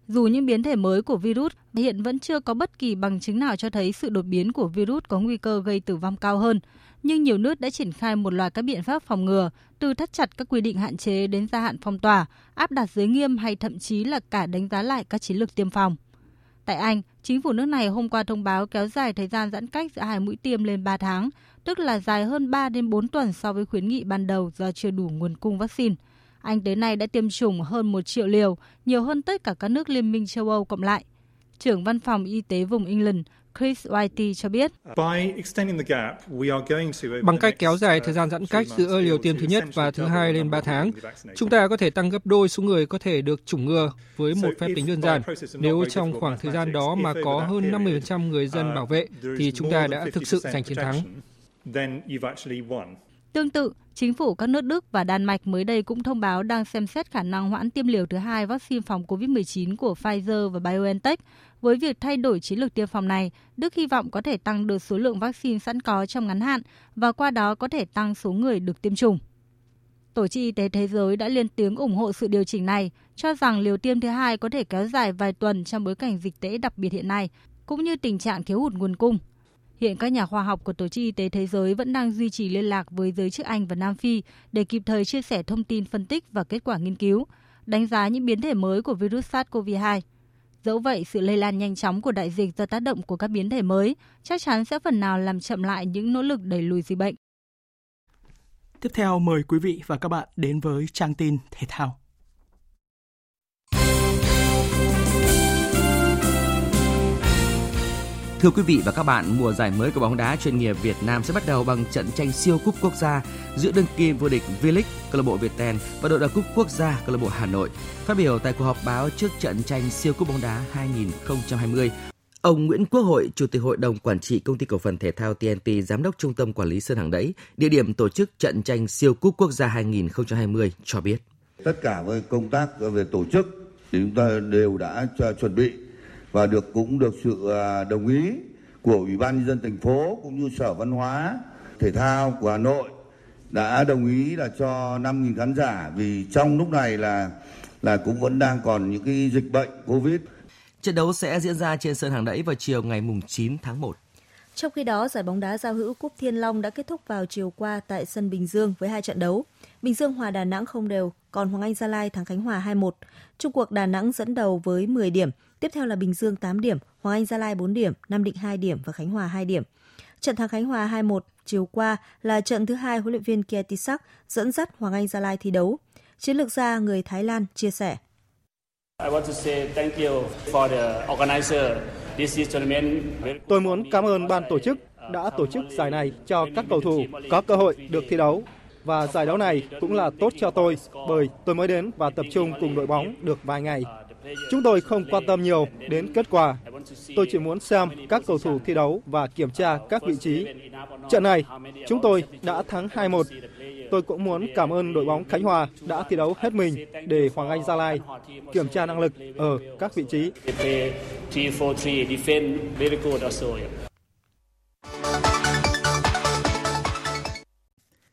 Dù những biến thể mới của virus hiện vẫn chưa có bất kỳ bằng chứng nào cho thấy sự đột biến của virus có nguy cơ gây tử vong cao hơn, nhưng nhiều nước đã triển khai một loạt các biện pháp phòng ngừa, từ thắt chặt các quy định hạn chế đến gia hạn phong tỏa, áp đặt giới nghiêm hay thậm chí là cả đánh giá lại các chiến lược tiêm phòng. Tại Anh, chính phủ nước này hôm qua thông báo kéo dài thời gian giãn cách giữa hai mũi tiêm lên 3 tháng, tức là dài hơn 3 đến 4 tuần so với khuyến nghị ban đầu do chưa đủ nguồn cung vaccine. Anh tới nay đã tiêm chủng hơn 1 triệu liều, nhiều hơn tất cả các nước Liên minh châu Âu cộng lại. Trưởng văn phòng y tế vùng England, Chris Whitey cho biết. Bằng cách kéo dài thời gian giãn cách giữa liều tiêm thứ nhất và thứ hai lên 3 tháng, chúng ta có thể tăng gấp đôi số người có thể được chủng ngừa với một phép tính đơn giản. Nếu trong khoảng thời gian đó mà có hơn 50% người dân bảo vệ, thì chúng ta đã thực sự giành chiến thắng. Tương tự, chính phủ các nước Đức và Đan Mạch mới đây cũng thông báo đang xem xét khả năng hoãn tiêm liều thứ hai vaccine phòng COVID-19 của Pfizer và BioNTech. Với việc thay đổi chiến lược tiêm phòng này, Đức hy vọng có thể tăng được số lượng vaccine sẵn có trong ngắn hạn và qua đó có thể tăng số người được tiêm chủng. Tổ chức Y tế Thế giới đã lên tiếng ủng hộ sự điều chỉnh này, cho rằng liều tiêm thứ hai có thể kéo dài vài tuần trong bối cảnh dịch tễ đặc biệt hiện nay, cũng như tình trạng thiếu hụt nguồn cung. Hiện các nhà khoa học của Tổ chức Y tế Thế giới vẫn đang duy trì liên lạc với giới chức Anh và Nam Phi để kịp thời chia sẻ thông tin phân tích và kết quả nghiên cứu, đánh giá những biến thể mới của virus SARS-CoV-2. Dẫu vậy, sự lây lan nhanh chóng của đại dịch do tác động của các biến thể mới chắc chắn sẽ phần nào làm chậm lại những nỗ lực đẩy lùi dịch bệnh. Tiếp theo mời quý vị và các bạn đến với trang tin thể thao. Thưa quý vị và các bạn, mùa giải mới của bóng đá chuyên nghiệp Việt Nam sẽ bắt đầu bằng trận tranh siêu cúp quốc gia giữa đương kim vô địch V-League câu lạc bộ Viettel và đội đoàn cúp quốc gia câu lạc bộ Hà Nội. Phát biểu tại cuộc họp báo trước trận tranh siêu cúp bóng đá 2020, Ông Nguyễn Quốc Hội, Chủ tịch Hội đồng Quản trị Công ty Cổ phần Thể thao TNT, Giám đốc Trung tâm Quản lý Sơn Hàng Đẫy, địa điểm tổ chức trận tranh siêu cúp quốc gia 2020 cho biết. Tất cả với công tác về tổ chức thì chúng ta đều đã chuẩn bị và được cũng được sự à, đồng ý của Ủy ban nhân dân thành phố cũng như Sở Văn hóa, Thể thao của Hà Nội đã đồng ý là cho 5.000 khán giả vì trong lúc này là là cũng vẫn đang còn những cái dịch bệnh, Covid. Trận đấu sẽ diễn ra trên sân hàng đẫy vào chiều ngày mùng 9 tháng 1. Trong khi đó, giải bóng đá giao hữu Cúp Thiên Long đã kết thúc vào chiều qua tại sân Bình Dương với hai trận đấu. Bình Dương hòa Đà Nẵng không đều, còn Hoàng Anh Gia Lai thắng Khánh Hòa 2-1. Trung cuộc Đà Nẵng dẫn đầu với 10 điểm, tiếp theo là Bình Dương 8 điểm, Hoàng Anh Gia Lai 4 điểm, Nam Định 2 điểm và Khánh Hòa 2 điểm. Trận thắng Khánh Hòa 2-1 chiều qua là trận thứ hai huấn luyện viên Kietisak dẫn dắt Hoàng Anh Gia Lai thi đấu. Chiến lược gia người Thái Lan chia sẻ. I want to say thank you for the organizer Tôi muốn cảm ơn ban tổ chức đã tổ chức giải này cho các cầu thủ có cơ hội được thi đấu và giải đấu này cũng là tốt cho tôi bởi tôi mới đến và tập trung cùng đội bóng được vài ngày. Chúng tôi không quan tâm nhiều đến kết quả. Tôi chỉ muốn xem các cầu thủ thi đấu và kiểm tra các vị trí. Trận này, chúng tôi đã thắng 2-1. Tôi cũng muốn cảm ơn đội bóng Khánh Hòa đã thi đấu hết mình để Hoàng Anh Gia Lai kiểm tra năng lực ở các vị trí.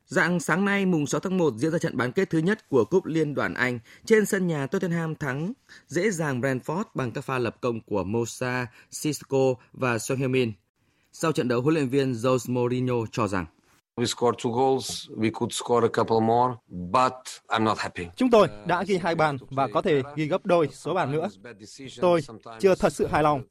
Dạng sáng nay mùng 6 tháng 1 diễn ra trận bán kết thứ nhất của Cúp Liên đoàn Anh. Trên sân nhà Tottenham thắng dễ dàng Brentford bằng các pha lập công của Mosa, Sissoko và Son Heung-min. Sau trận đấu, huấn luyện viên Jose Mourinho cho rằng Chúng tôi đã ghi hai bàn và có thể ghi gấp đôi số bàn nữa. Tôi chưa thật sự hài lòng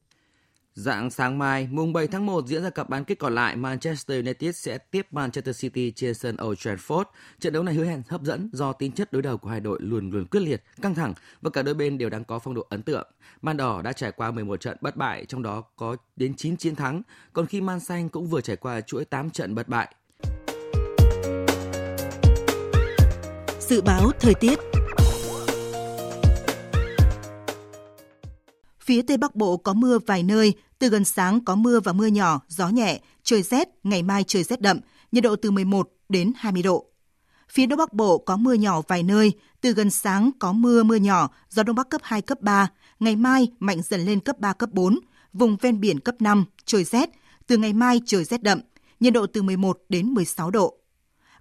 Dạng sáng mai, mùng 7 tháng 1 diễn ra cặp bán kết còn lại, Manchester United sẽ tiếp Manchester City trên sân Old Trafford. Trận đấu này hứa hẹn hấp dẫn do tính chất đối đầu của hai đội luôn luôn quyết liệt, căng thẳng và cả đôi bên đều đang có phong độ ấn tượng. Man đỏ đã trải qua 11 trận bất bại, trong đó có đến 9 chiến thắng, còn khi Man xanh cũng vừa trải qua chuỗi 8 trận bất bại. Dự báo thời tiết Phía Tây Bắc Bộ có mưa vài nơi, từ gần sáng có mưa và mưa nhỏ, gió nhẹ, trời rét, ngày mai trời rét đậm, nhiệt độ từ 11 đến 20 độ. Phía Đông Bắc Bộ có mưa nhỏ vài nơi, từ gần sáng có mưa mưa nhỏ, gió Đông Bắc cấp 2, cấp 3, ngày mai mạnh dần lên cấp 3, cấp 4, vùng ven biển cấp 5, trời rét, từ ngày mai trời rét đậm, nhiệt độ từ 11 đến 16 độ.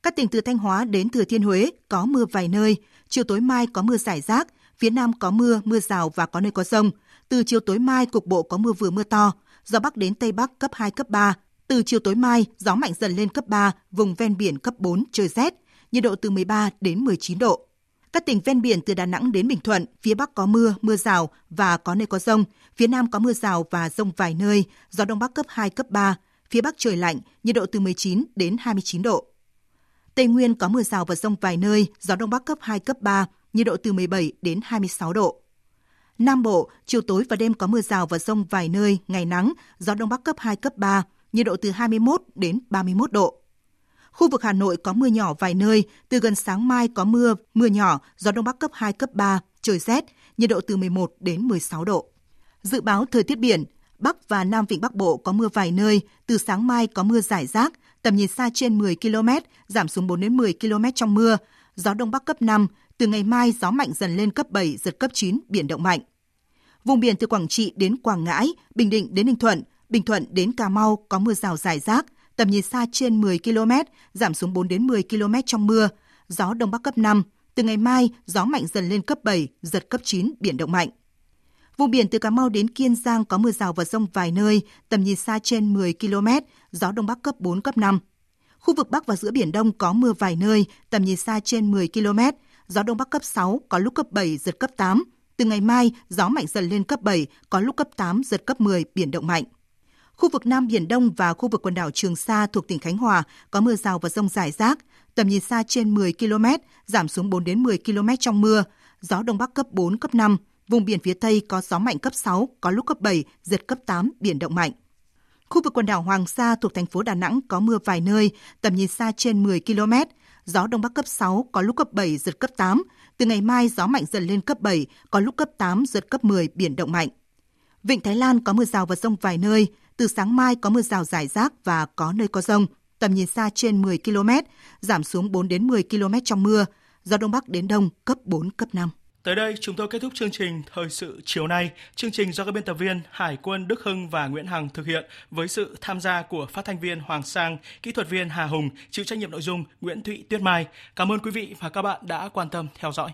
Các tỉnh từ Thanh Hóa đến Thừa Thiên Huế có mưa vài nơi, chiều tối mai có mưa rải rác, phía Nam có mưa, mưa rào và có nơi có rông, từ chiều tối mai cục bộ có mưa vừa mưa to, gió bắc đến tây bắc cấp 2 cấp 3. Từ chiều tối mai gió mạnh dần lên cấp 3, vùng ven biển cấp 4 trời rét, nhiệt độ từ 13 đến 19 độ. Các tỉnh ven biển từ Đà Nẵng đến Bình Thuận, phía Bắc có mưa, mưa rào và có nơi có rông. Phía Nam có mưa rào và rông vài nơi, gió Đông Bắc cấp 2, cấp 3. Phía Bắc trời lạnh, nhiệt độ từ 19 đến 29 độ. Tây Nguyên có mưa rào và rông vài nơi, gió Đông Bắc cấp 2, cấp 3, nhiệt độ từ 17 đến 26 độ. Nam Bộ, chiều tối và đêm có mưa rào và rông vài nơi, ngày nắng, gió đông bắc cấp 2, cấp 3, nhiệt độ từ 21 đến 31 độ. Khu vực Hà Nội có mưa nhỏ vài nơi, từ gần sáng mai có mưa, mưa nhỏ, gió đông bắc cấp 2, cấp 3, trời rét, nhiệt độ từ 11 đến 16 độ. Dự báo thời tiết biển, Bắc và Nam Vịnh Bắc Bộ có mưa vài nơi, từ sáng mai có mưa rải rác, tầm nhìn xa trên 10 km, giảm xuống 4 đến 10 km trong mưa, gió đông bắc cấp 5, từ ngày mai gió mạnh dần lên cấp 7, giật cấp 9, biển động mạnh. Vùng biển từ Quảng Trị đến Quảng Ngãi, Bình Định đến Ninh Thuận, Bình Thuận đến Cà Mau có mưa rào rải rác, tầm nhìn xa trên 10 km, giảm xuống 4 đến 10 km trong mưa, gió đông bắc cấp 5, từ ngày mai gió mạnh dần lên cấp 7, giật cấp 9, biển động mạnh. Vùng biển từ Cà Mau đến Kiên Giang có mưa rào và rông vài nơi, tầm nhìn xa trên 10 km, gió đông bắc cấp 4, cấp 5. Khu vực Bắc và giữa Biển Đông có mưa vài nơi, tầm nhìn xa trên 10 km, gió đông bắc cấp 6, có lúc cấp 7, giật cấp 8. Từ ngày mai, gió mạnh dần lên cấp 7, có lúc cấp 8, giật cấp 10, biển động mạnh. Khu vực Nam Biển Đông và khu vực quần đảo Trường Sa thuộc tỉnh Khánh Hòa có mưa rào và rông rải rác, tầm nhìn xa trên 10 km, giảm xuống 4 đến 10 km trong mưa, gió đông bắc cấp 4, cấp 5, vùng biển phía Tây có gió mạnh cấp 6, có lúc cấp 7, giật cấp 8, biển động mạnh. Khu vực quần đảo Hoàng Sa thuộc thành phố Đà Nẵng có mưa vài nơi, tầm nhìn xa trên 10 km, gió đông bắc cấp 6, có lúc cấp 7, giật cấp 8. Từ ngày mai gió mạnh dần lên cấp 7, có lúc cấp 8, giật cấp 10, biển động mạnh. Vịnh Thái Lan có mưa rào và rông vài nơi, từ sáng mai có mưa rào rải rác và có nơi có rông, tầm nhìn xa trên 10 km, giảm xuống 4 đến 10 km trong mưa, gió đông bắc đến đông cấp 4, cấp 5. Tới đây chúng tôi kết thúc chương trình Thời sự chiều nay. Chương trình do các biên tập viên Hải quân Đức Hưng và Nguyễn Hằng thực hiện với sự tham gia của phát thanh viên Hoàng Sang, kỹ thuật viên Hà Hùng, chịu trách nhiệm nội dung Nguyễn Thụy Tuyết Mai. Cảm ơn quý vị và các bạn đã quan tâm theo dõi.